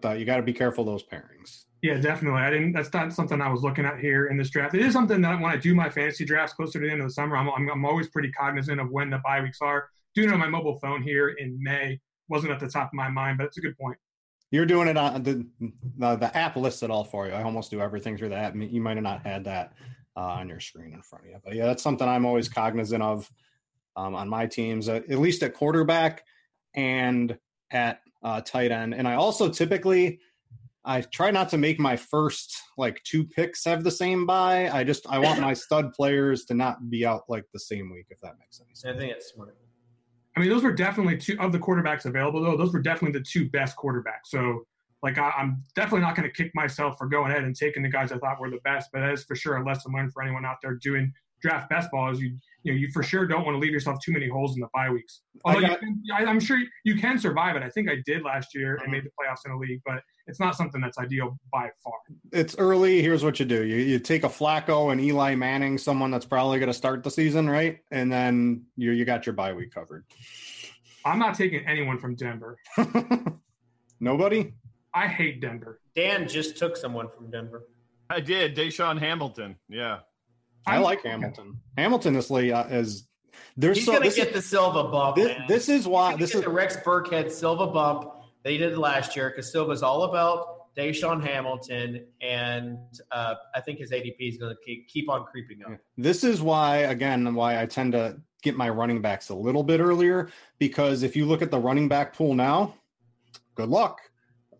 but uh, you got to be careful those pairings. Yeah, definitely. I didn't. That's not something I was looking at here in this draft. It is something that when I do my fantasy drafts closer to the end of the summer, I'm I'm, I'm always pretty cognizant of when the bye weeks are. Doing it on my mobile phone here in May wasn't at the top of my mind, but it's a good point. You're doing it on the, the, the app lists it all for you. I almost do everything through the app. You might have not had that uh, on your screen in front of you, but yeah, that's something I'm always cognizant of um, on my teams, uh, at least at quarterback and at uh, tight end. And I also typically I try not to make my first like two picks have the same buy. I just I want my stud players to not be out like the same week, if that makes any sense. I think it's smart. I mean, those were definitely two of the quarterbacks available, though. Those were definitely the two best quarterbacks. So, like, I, am definitely not going to kick myself for going ahead and taking the guys I thought were the best. But that is for sure a lesson learned for anyone out there doing draft best ball. Is you you know you for sure don't want to leave yourself too many holes in the bye weeks. Although got, can, I, am sure you can survive it. I think I did last year and uh-huh. made the playoffs in a league, but it's not something that's ideal by far. It's early. Here's what you do: you you take a Flacco and Eli Manning, someone that's probably going to start the season, right? And then you you got your bye week covered. I'm not taking anyone from Denver. Nobody. I hate Denver. Dan just took someone from Denver. I did, DaeSean Hamilton. Yeah. I like Hamilton. Hamilton this late uh, is there's he's so, going to get the Silva bump. This, this is why this is the Rex Burkhead Silva bump they did last year because Silva's all about DaeSean Hamilton, and uh, I think his ADP is going to keep, keep on creeping up. This is why, again, why I tend to get my running backs a little bit earlier because if you look at the running back pool now, good luck.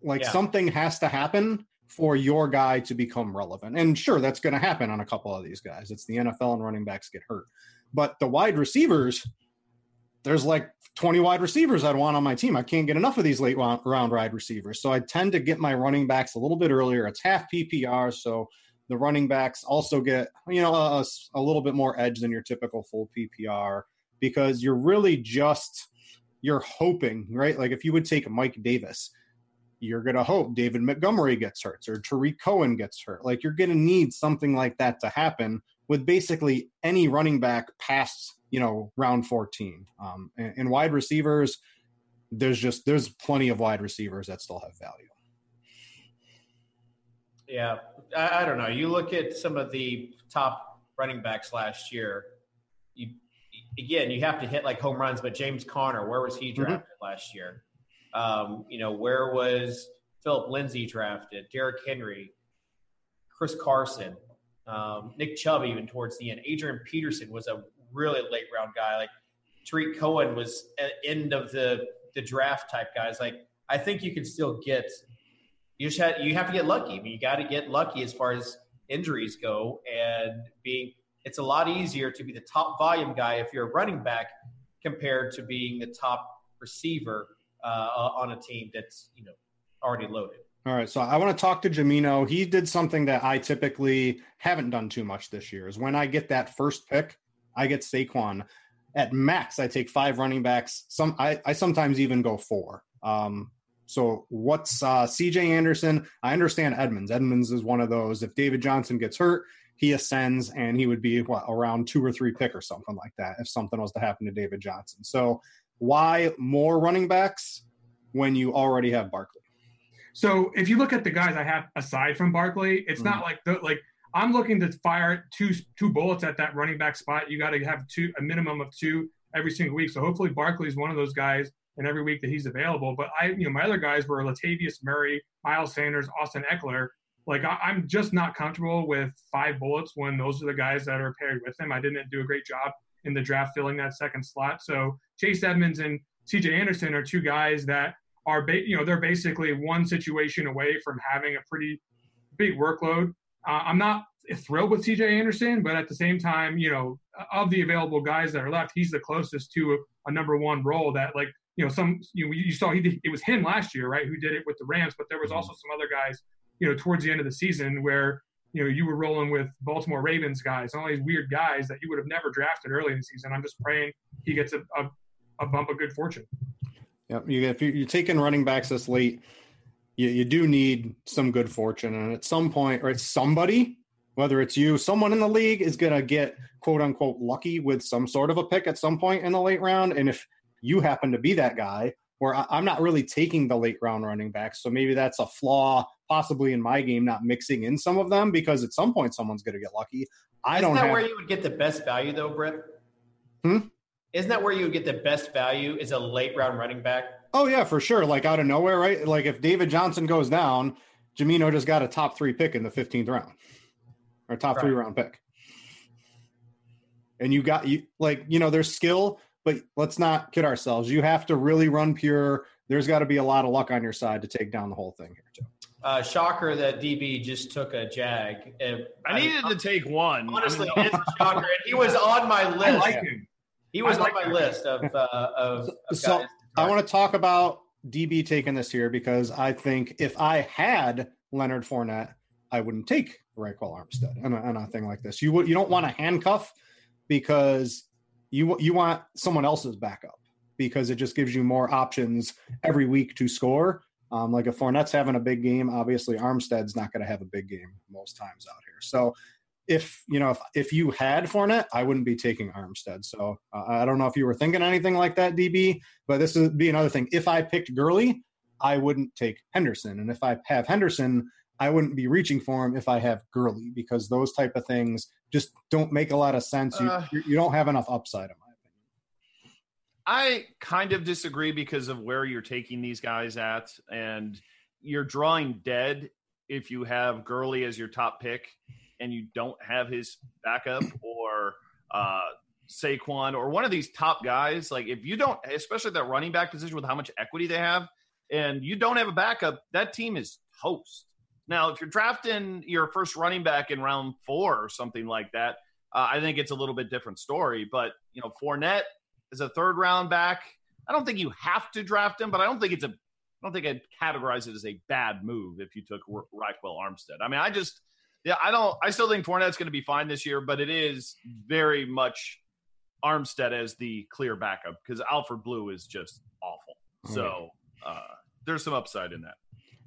Like yeah. something has to happen for your guy to become relevant. And sure, that's going to happen on a couple of these guys. It's the NFL and running backs get hurt. But the wide receivers, there's like 20 wide receivers I'd want on my team. I can't get enough of these late round wide receivers. So I tend to get my running backs a little bit earlier. It's half PPR. So the running backs also get, you know, a, a little bit more edge than your typical full PPR because you're really just, you're hoping, right? Like if you would take Mike Davis, you're going to hope David Montgomery gets hurt or Tarik Cohen gets hurt. Like you're going to need something like that to happen with basically any running back past, you know, round 14. Um, and, and wide receivers, there's just there's plenty of wide receivers that still have value. Yeah, I, I, don't know. You look at some of the top running backs last year. You again, you have to hit like home runs. But James Conner, where was he mm-hmm. drafted mm-hmm. last year? Um, you know, where was Philip Lindsay drafted? Derrick Henry, Chris Carson, um, Nick Chubb, even towards the end. Adrian Peterson was a really late round guy. Like Tarik Cohen was at end of the the draft type guys. Like I think you can still get. You just had you have to get lucky. I mean, you got to get lucky as far as injuries go, and being it's a lot easier to be the top volume guy if you're a running back compared to being the top receiver uh, on a team that's you know already loaded. All right, so I want to talk to Jamino. He did something that I typically haven't done too much this year. Is when I get that first pick, I get Saquon. At max, I take five running backs. Some I, I sometimes even go four. Um, so what's uh, C.J. Anderson? I understand Edmonds. Edmonds is one of those. If David Johnson gets hurt, he ascends, and he would be what around two or three pick or something like that if something was to happen to David Johnson. So why more running backs when you already have Barkley? So if you look at the guys I have aside from Barkley, it's mm. not like the like I'm looking to fire two two bullets at that running back spot. You got to have two a minimum of two every single week. So hopefully Barkley is one of those guys and every week that he's available. But I, you know, my other guys were Latavius Murray, Miles Sanders, Austin Ekeler. Like I, am just not comfortable with five bullets when those are the guys that are paired with him. I didn't do a great job in the draft filling that second slot. So Chase Edmonds and CJ Anderson are two guys that are, ba- you know, they're basically one situation away from having a pretty big workload. Uh, I'm not thrilled with CJ Anderson, but at the same time, you know, of the available guys that are left, he's the closest to a, a number one role that, like, you know, some you, know, you saw he it was him last year, right, who did it with the Rams, but there was also some other guys, you know, towards the end of the season where you know, you were rolling with Baltimore Ravens guys, all these weird guys that you would have never drafted early in the season. I'm just praying he gets a, a, a bump of good fortune. Yep. You, if you're taking running backs this late, you, you do need some good fortune. And at some point, or it's somebody, whether it's you, someone in the league is going to get quote unquote lucky with some sort of a pick at some point in the late round. And if you happen to be that guy, where I'm not really taking the late round running backs. So maybe that's a flaw possibly in my game, not mixing in some of them because at some point someone's going to get lucky. I Isn't don't. that have... where you would get the best value though, Brett? Hmm. Isn't that where you would get the best value? Is a late round running back? Oh yeah, for sure. Like out of nowhere, right? Like if David Johnson goes down, Jamino just got a top three pick in the 15th round, or top right. three round pick. And you got you like you know there's skill, but let's not kid ourselves. You have to really run pure. There's got to be a lot of luck on your side to take down the whole thing here too. Uh, shocker that DB just took a jag. I, needed to take one. Honestly, it's a shocker. And he was on my list. I like him. He was like on my him. list of, uh, of, of so I want to talk about DB taking this here because I think if I had Leonard Fournette, I wouldn't take Ryquell Armstead and a, and a thing like this. You would you don't want a handcuff because you you want someone else's backup because it just gives you more options every week to score. Um, like if Fournette's having a big game, obviously Armstead's not going to have a big game most times out here. So if you know if if you had Fournette, I wouldn't be taking Armstead. So uh, I don't know if you were thinking anything like that, DB. But this would be another thing. If I picked Gurley, I wouldn't take Henderson, and if I have Henderson, I wouldn't be reaching for him if I have Gurley because those type of things just don't make a lot of sense. You, uh, you don't have enough upside in my opinion. I kind of disagree because of where you're taking these guys at, and you're drawing dead if you have Gurley as your top pick and you don't have his backup or uh, Saquon or one of these top guys. Like if you don't, especially that running back position with how much equity they have, and you don't have a backup, that team is toast. Now, if you're drafting your first running back in round four or something like that, uh, I think it's a little bit different story. But you know, Fournette as a third round back. I don't think you have to draft him, but I don't think it's a I don't think I'd categorize it as a bad move if you took Ryquell Armstead. I mean, I just yeah, I don't I still think Fournette's going to be fine this year, but it is very much Armstead as the clear backup because Alfred Blue is just awful. So uh, there's some upside in that.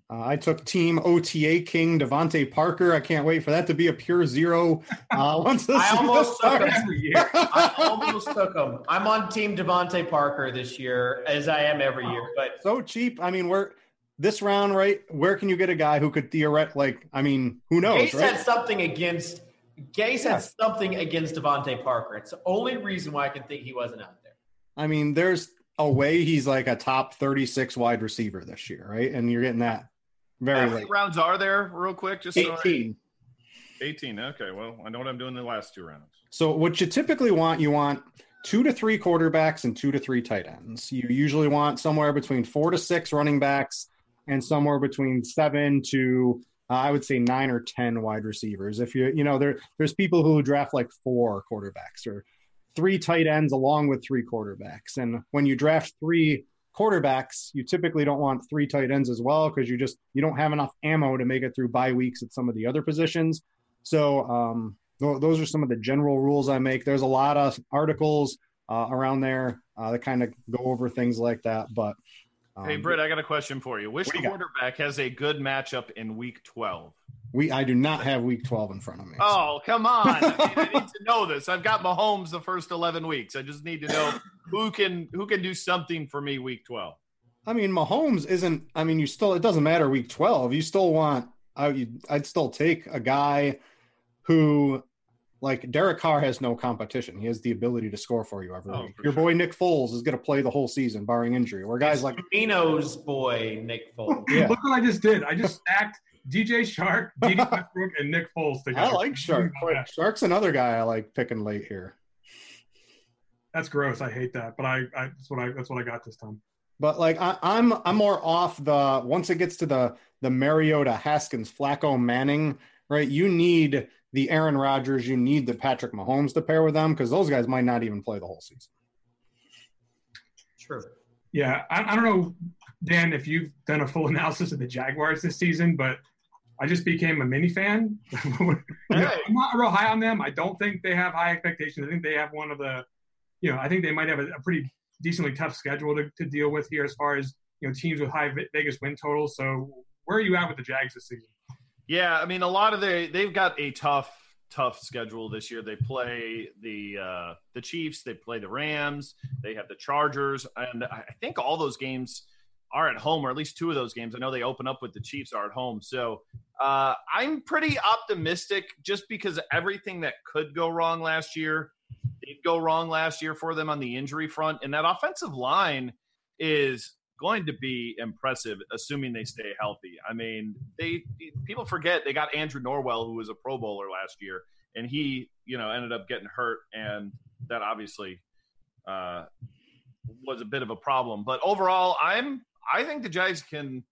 Uh, I took Team OTA King DeVante Parker. I can't wait for that to be a pure zero. Uh, once I almost took him every year. I almost took him. I'm on Team DeVante Parker this year, as I am every year. But so cheap. I mean, we're this round, right? Where can you get a guy who could theoretically, like, I mean, who knows? Gase right? had something against. Gase yeah. had something against DeVante Parker. It's the only reason why I can think he wasn't out there. I mean, there's a way he's like a top 36 wide receiver this year, right? And you're getting that very How many rounds are there, real quick? Just 18. So 18. Okay. Well, I know what I'm doing the last two rounds. So, what you typically want, you want two to three quarterbacks and two to three tight ends. You usually want somewhere between four to six running backs and somewhere between seven to uh, I would say nine or ten wide receivers. If you you know there there's people who draft like four quarterbacks or three tight ends along with three quarterbacks, and when you draft three quarterbacks, you typically don't want three tight ends as well because you just you don't have enough ammo to make it through bye weeks at some of the other positions. So um, th- those are some of the general rules I make. There's a lot of articles uh, around there uh, that kind of go over things like that. But um, hey, Britt, I got a question for you. Which quarterback has a good matchup in Week 12? We I do not have week 12 in front of me. Oh, come on. I, mean, I need to know this. I've got Mahomes the first 11 weeks. I just need to know who can who can do something for me week 12. I mean, Mahomes isn't I mean, you still it doesn't matter week 12. You still want I would I'd still take a guy who like Derek Carr has no competition. He has the ability to score for you every oh, week. Your sure. boy Nick Foles is going to play the whole season, barring injury. Where guys it's like Reno's boy Nick Foles. yeah. Look what I just did. I just stacked DJ Chark, Dede Westbrook, and Nick Foles together. I like Chark. Chark's another guy I like picking late here. That's gross. I hate that, but I, I that's what I that's what I got this time. But like I, am I'm, I'm more off the once it gets to the the Mariota Haskins Flacco Manning right. You need the Aaron Rodgers. You need the Patrick Mahomes to pair with them because those guys might not even play the whole season. True. Yeah, I, I don't know, Dan, if you've done a full analysis of the Jaguars this season, but I just became a mini fan. you know, I'm not real high on them. I don't think they have high expectations. I think they have one of the, you know, I think they might have a, a pretty decently tough schedule to, to deal with here as far as you know teams with high Vegas win totals. So where are you at with the Jags this season? Yeah, I mean a lot of the they've got a tough tough schedule this year. They play the uh, the Chiefs, they play the Rams, they have the Chargers, and I think all those games are at home, or at least two of those games. I know they open up with the Chiefs are at home. So uh, I'm pretty optimistic just because everything that could go wrong last year did go wrong last year for them on the injury front, and that offensive line is going to be impressive, assuming they stay healthy. I mean, they people forget they got Andrew Norwell, who was a Pro Bowler last year, and he, you know, ended up getting hurt, and that obviously uh, was a bit of a problem. But overall, I'm I think the Giants can,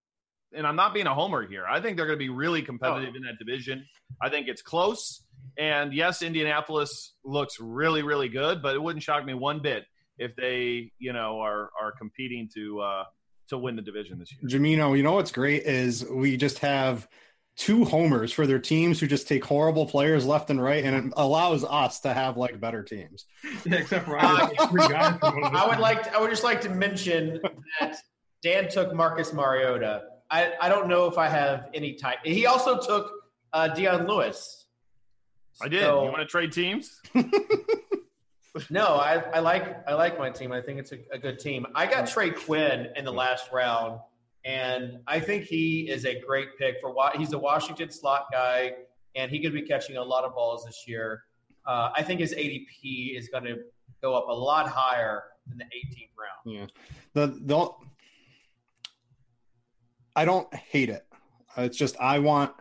and I'm not being a homer here. I think they're going to be really competitive oh. in that division. I think it's close. And yes, Indianapolis looks really, really good, but it wouldn't shock me one bit if they, you know, are are competing to uh, to win the division this year. Jamino, you know what's great is we just have two homers for their teams who just take horrible players left and right, and it allows us to have like better teams. Yeah, except for uh, I would like to, I would just like to mention that Dan took Marcus Mariota. I, I don't know if I have any type. He also took uh, Dion Lewis. I did. So, you want to trade teams? no, I, I like I like my team. I think it's a, a good team. I got Trey Quinn in the last round, and I think he is a great pick for what he's a Washington slot guy, and he could be catching a lot of balls this year. Uh, I think his ADP is going to go up a lot higher than the 18th round. Yeah, the the I don't hate it. It's just I want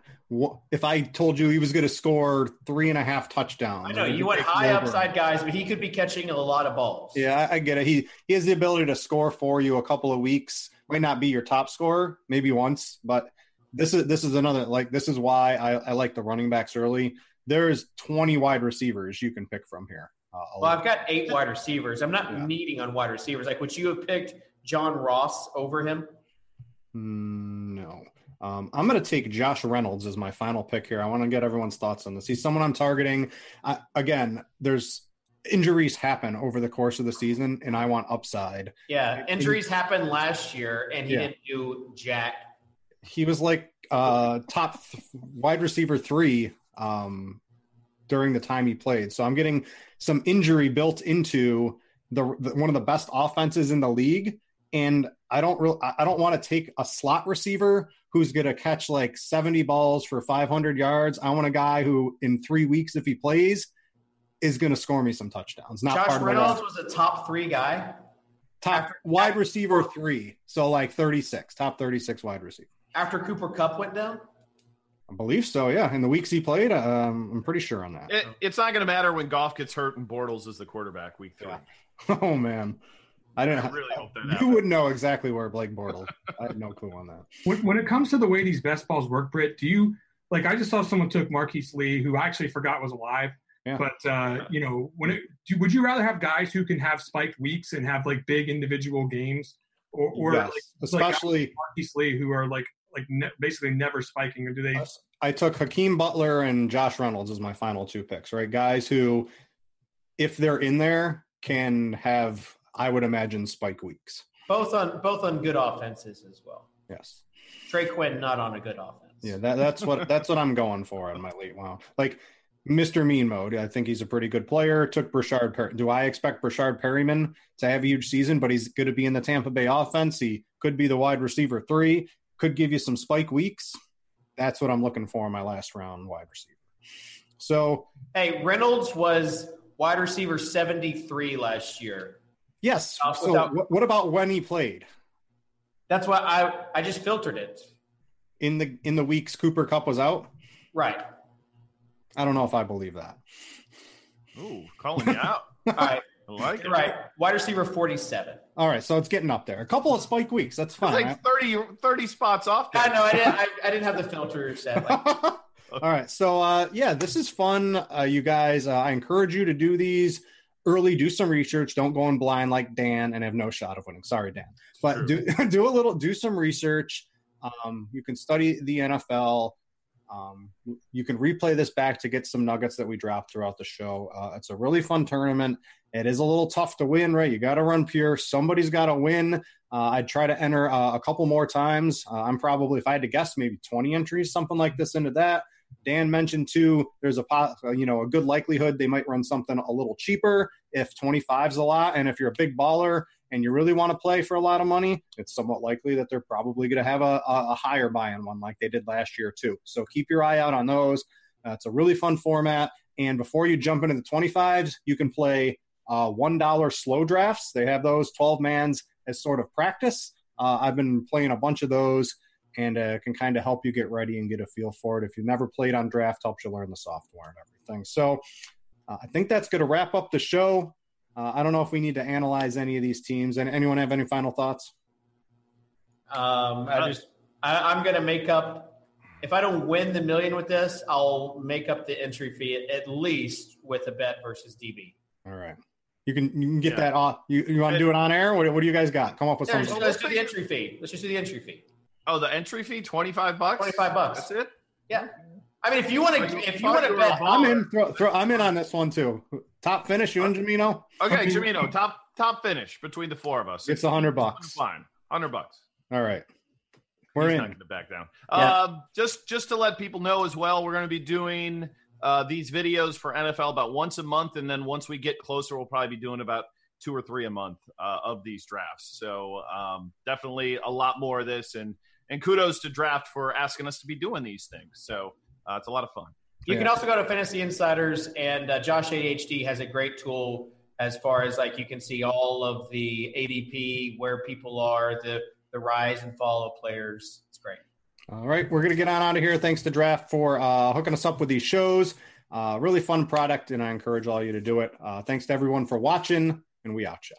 if I told you he was going to score three and a half touchdowns. I know you want high upside guys, but he could be catching a lot of balls. Yeah, I, get it. He he has the ability to score for you a couple of weeks. Might not be your top scorer, maybe once, but this is this is another like this is why I, I like the running backs early. There's 20 wide receivers you can pick from here. Uh, well, I've got eight wide receivers. I'm not yeah. meeting on wide receivers. Like, would you have picked John Ross over him? Mm, no. Um, I'm going to take Josh Reynolds as my final pick here. I want to get everyone's thoughts on this. He's someone I'm targeting. I, again, there's injuries happen over the course of the season, and I want upside. Yeah, injuries and, happened last year, and he yeah. didn't do jack. He was like uh, top th- wide receiver three um, during the time he played. So I'm getting some injury built into the, the one of the best offenses in the league, and I don't really I don't want to take a slot receiver who's going to catch like 70 balls for 500 yards. I want a guy who, in three weeks, if he plays, is going to score me some touchdowns. Not Josh Reynolds was a top three guy. Top after, wide receiver three. So like 36, top 36 wide receiver. After Cooper Kupp went down? I believe so, yeah. In the weeks he played, um, I'm pretty sure on that. It, it's not going to matter when Goff gets hurt and Bortles is the quarterback week three. Yeah. Oh, man. I don't. I really hope that. You happens. would know exactly where Blake Bortles. I have no clue on that. When, when it comes to the way these best balls work, Britt, do you like? I just saw someone took Marquise Lee, who I actually forgot was alive. Yeah. But uh, you know, when it, do, would you rather have guys who can have spiked weeks and have like big individual games, or, or yes. like, especially like Marquise Lee, who are like like ne- basically never spiking, or do they? I took Hakeem Butler and Josh Reynolds as my final two picks. Right, guys who, if they're in there, can have I would imagine spike weeks. Both on both on good offenses as well. Yes. Trey Quinn not on a good offense. Yeah, that, that's what that's what I'm going for in my late wow. Like Mr. Mean Mode, I think he's a pretty good player. Took Breshad Per- Do I expect Breshad Perriman to have a huge season? But he's going to be in the Tampa Bay offense. He could be the wide receiver three. Could give you some spike weeks. That's what I'm looking for in my last round wide receiver. So, hey, Reynolds was wide receiver 73 last year. Yes. Uh, so without, what about when he played? That's why I I just filtered it. In the in the weeks Cooper Kupp was out? Right. I don't know if I believe that. Ooh, calling you out. All right. I like it. Right. Wide receiver 47. All right, so it's getting up there. A couple of spike weeks. That's fine. like 30, 30 spots off there. I know. I didn't, I, I didn't have the filter set. Like. All right. So, uh, yeah, this is fun. Uh, you guys, uh, I encourage you to do these early, do some research. Don't go in blind like Dan and have no shot of winning. Sorry, Dan. But do do a little, do some research. Um, you can study the NFL. Um, you can replay this back to get some nuggets that we dropped throughout the show. Uh, it's a really fun tournament. It is a little tough to win, right? You got to run pure. Somebody's got to win. Uh, I'd try to enter uh, a couple more times. Uh, I'm probably, if I had to guess, maybe 20 entries, something like this into that. Dan mentioned too, there's a uh, you know a good likelihood they might run something a little cheaper if 25 is a lot, and if you're a big baller and you really want to play for a lot of money, it's somewhat likely that they're probably going to have a, a, higher buy-in one like they did last year too. So keep your eye out on those. Uh, it's a really fun format, and before you jump into the 25s, you can play uh, $1 slow drafts. They have those 12 mans as sort of practice. Uh, I've been playing a bunch of those and uh, can kind of help you get ready and get a feel for it. If you've never played on draft, helps you learn the software and everything. So uh, I think that's going to wrap up the show. Uh, I don't know if we need to analyze any of these teams. And anyone have any final thoughts? Um, I just I, I'm going to make up. If I don't win the million with this, I'll make up the entry fee at least with a bet versus DB. All right. You can you can get yeah. that off. You, you want to do it on air? What, what do you guys got? Come up with yeah, something. Let's do the entry fee. Let's just do the entry fee. Oh, the entry fee twenty five bucks. Twenty five bucks. That's it. Yeah. I mean, if you want to, if you want to bet, I'm in. Throw, throw, I'm in on this one too. Top finish, you and Jamino. Okay, Jamino, top top finish between the four of us. It's a hundred bucks. Fine, hundred bucks. All right. We're He's in. not going to back down. Yeah. Uh, just just to let people know as well, we're going to be doing uh, these videos for NFL about once a month, and then once we get closer, we'll probably be doing about two or three a month uh, of these drafts. So um, definitely a lot more of this, and and kudos to Draft for asking us to be doing these things. So uh, it's a lot of fun. You yeah. can also go to Fantasy Insiders, and uh, Josh ADHD has a great tool as far as like you can see all of the ADP, where people are, the the rise and fall of players. It's great. All right, we're gonna get on out of here. Thanks to Draft for uh, hooking us up with these shows. Uh, really fun product, and I encourage all you to do it. Uh, thanks to everyone for watching, and we out you.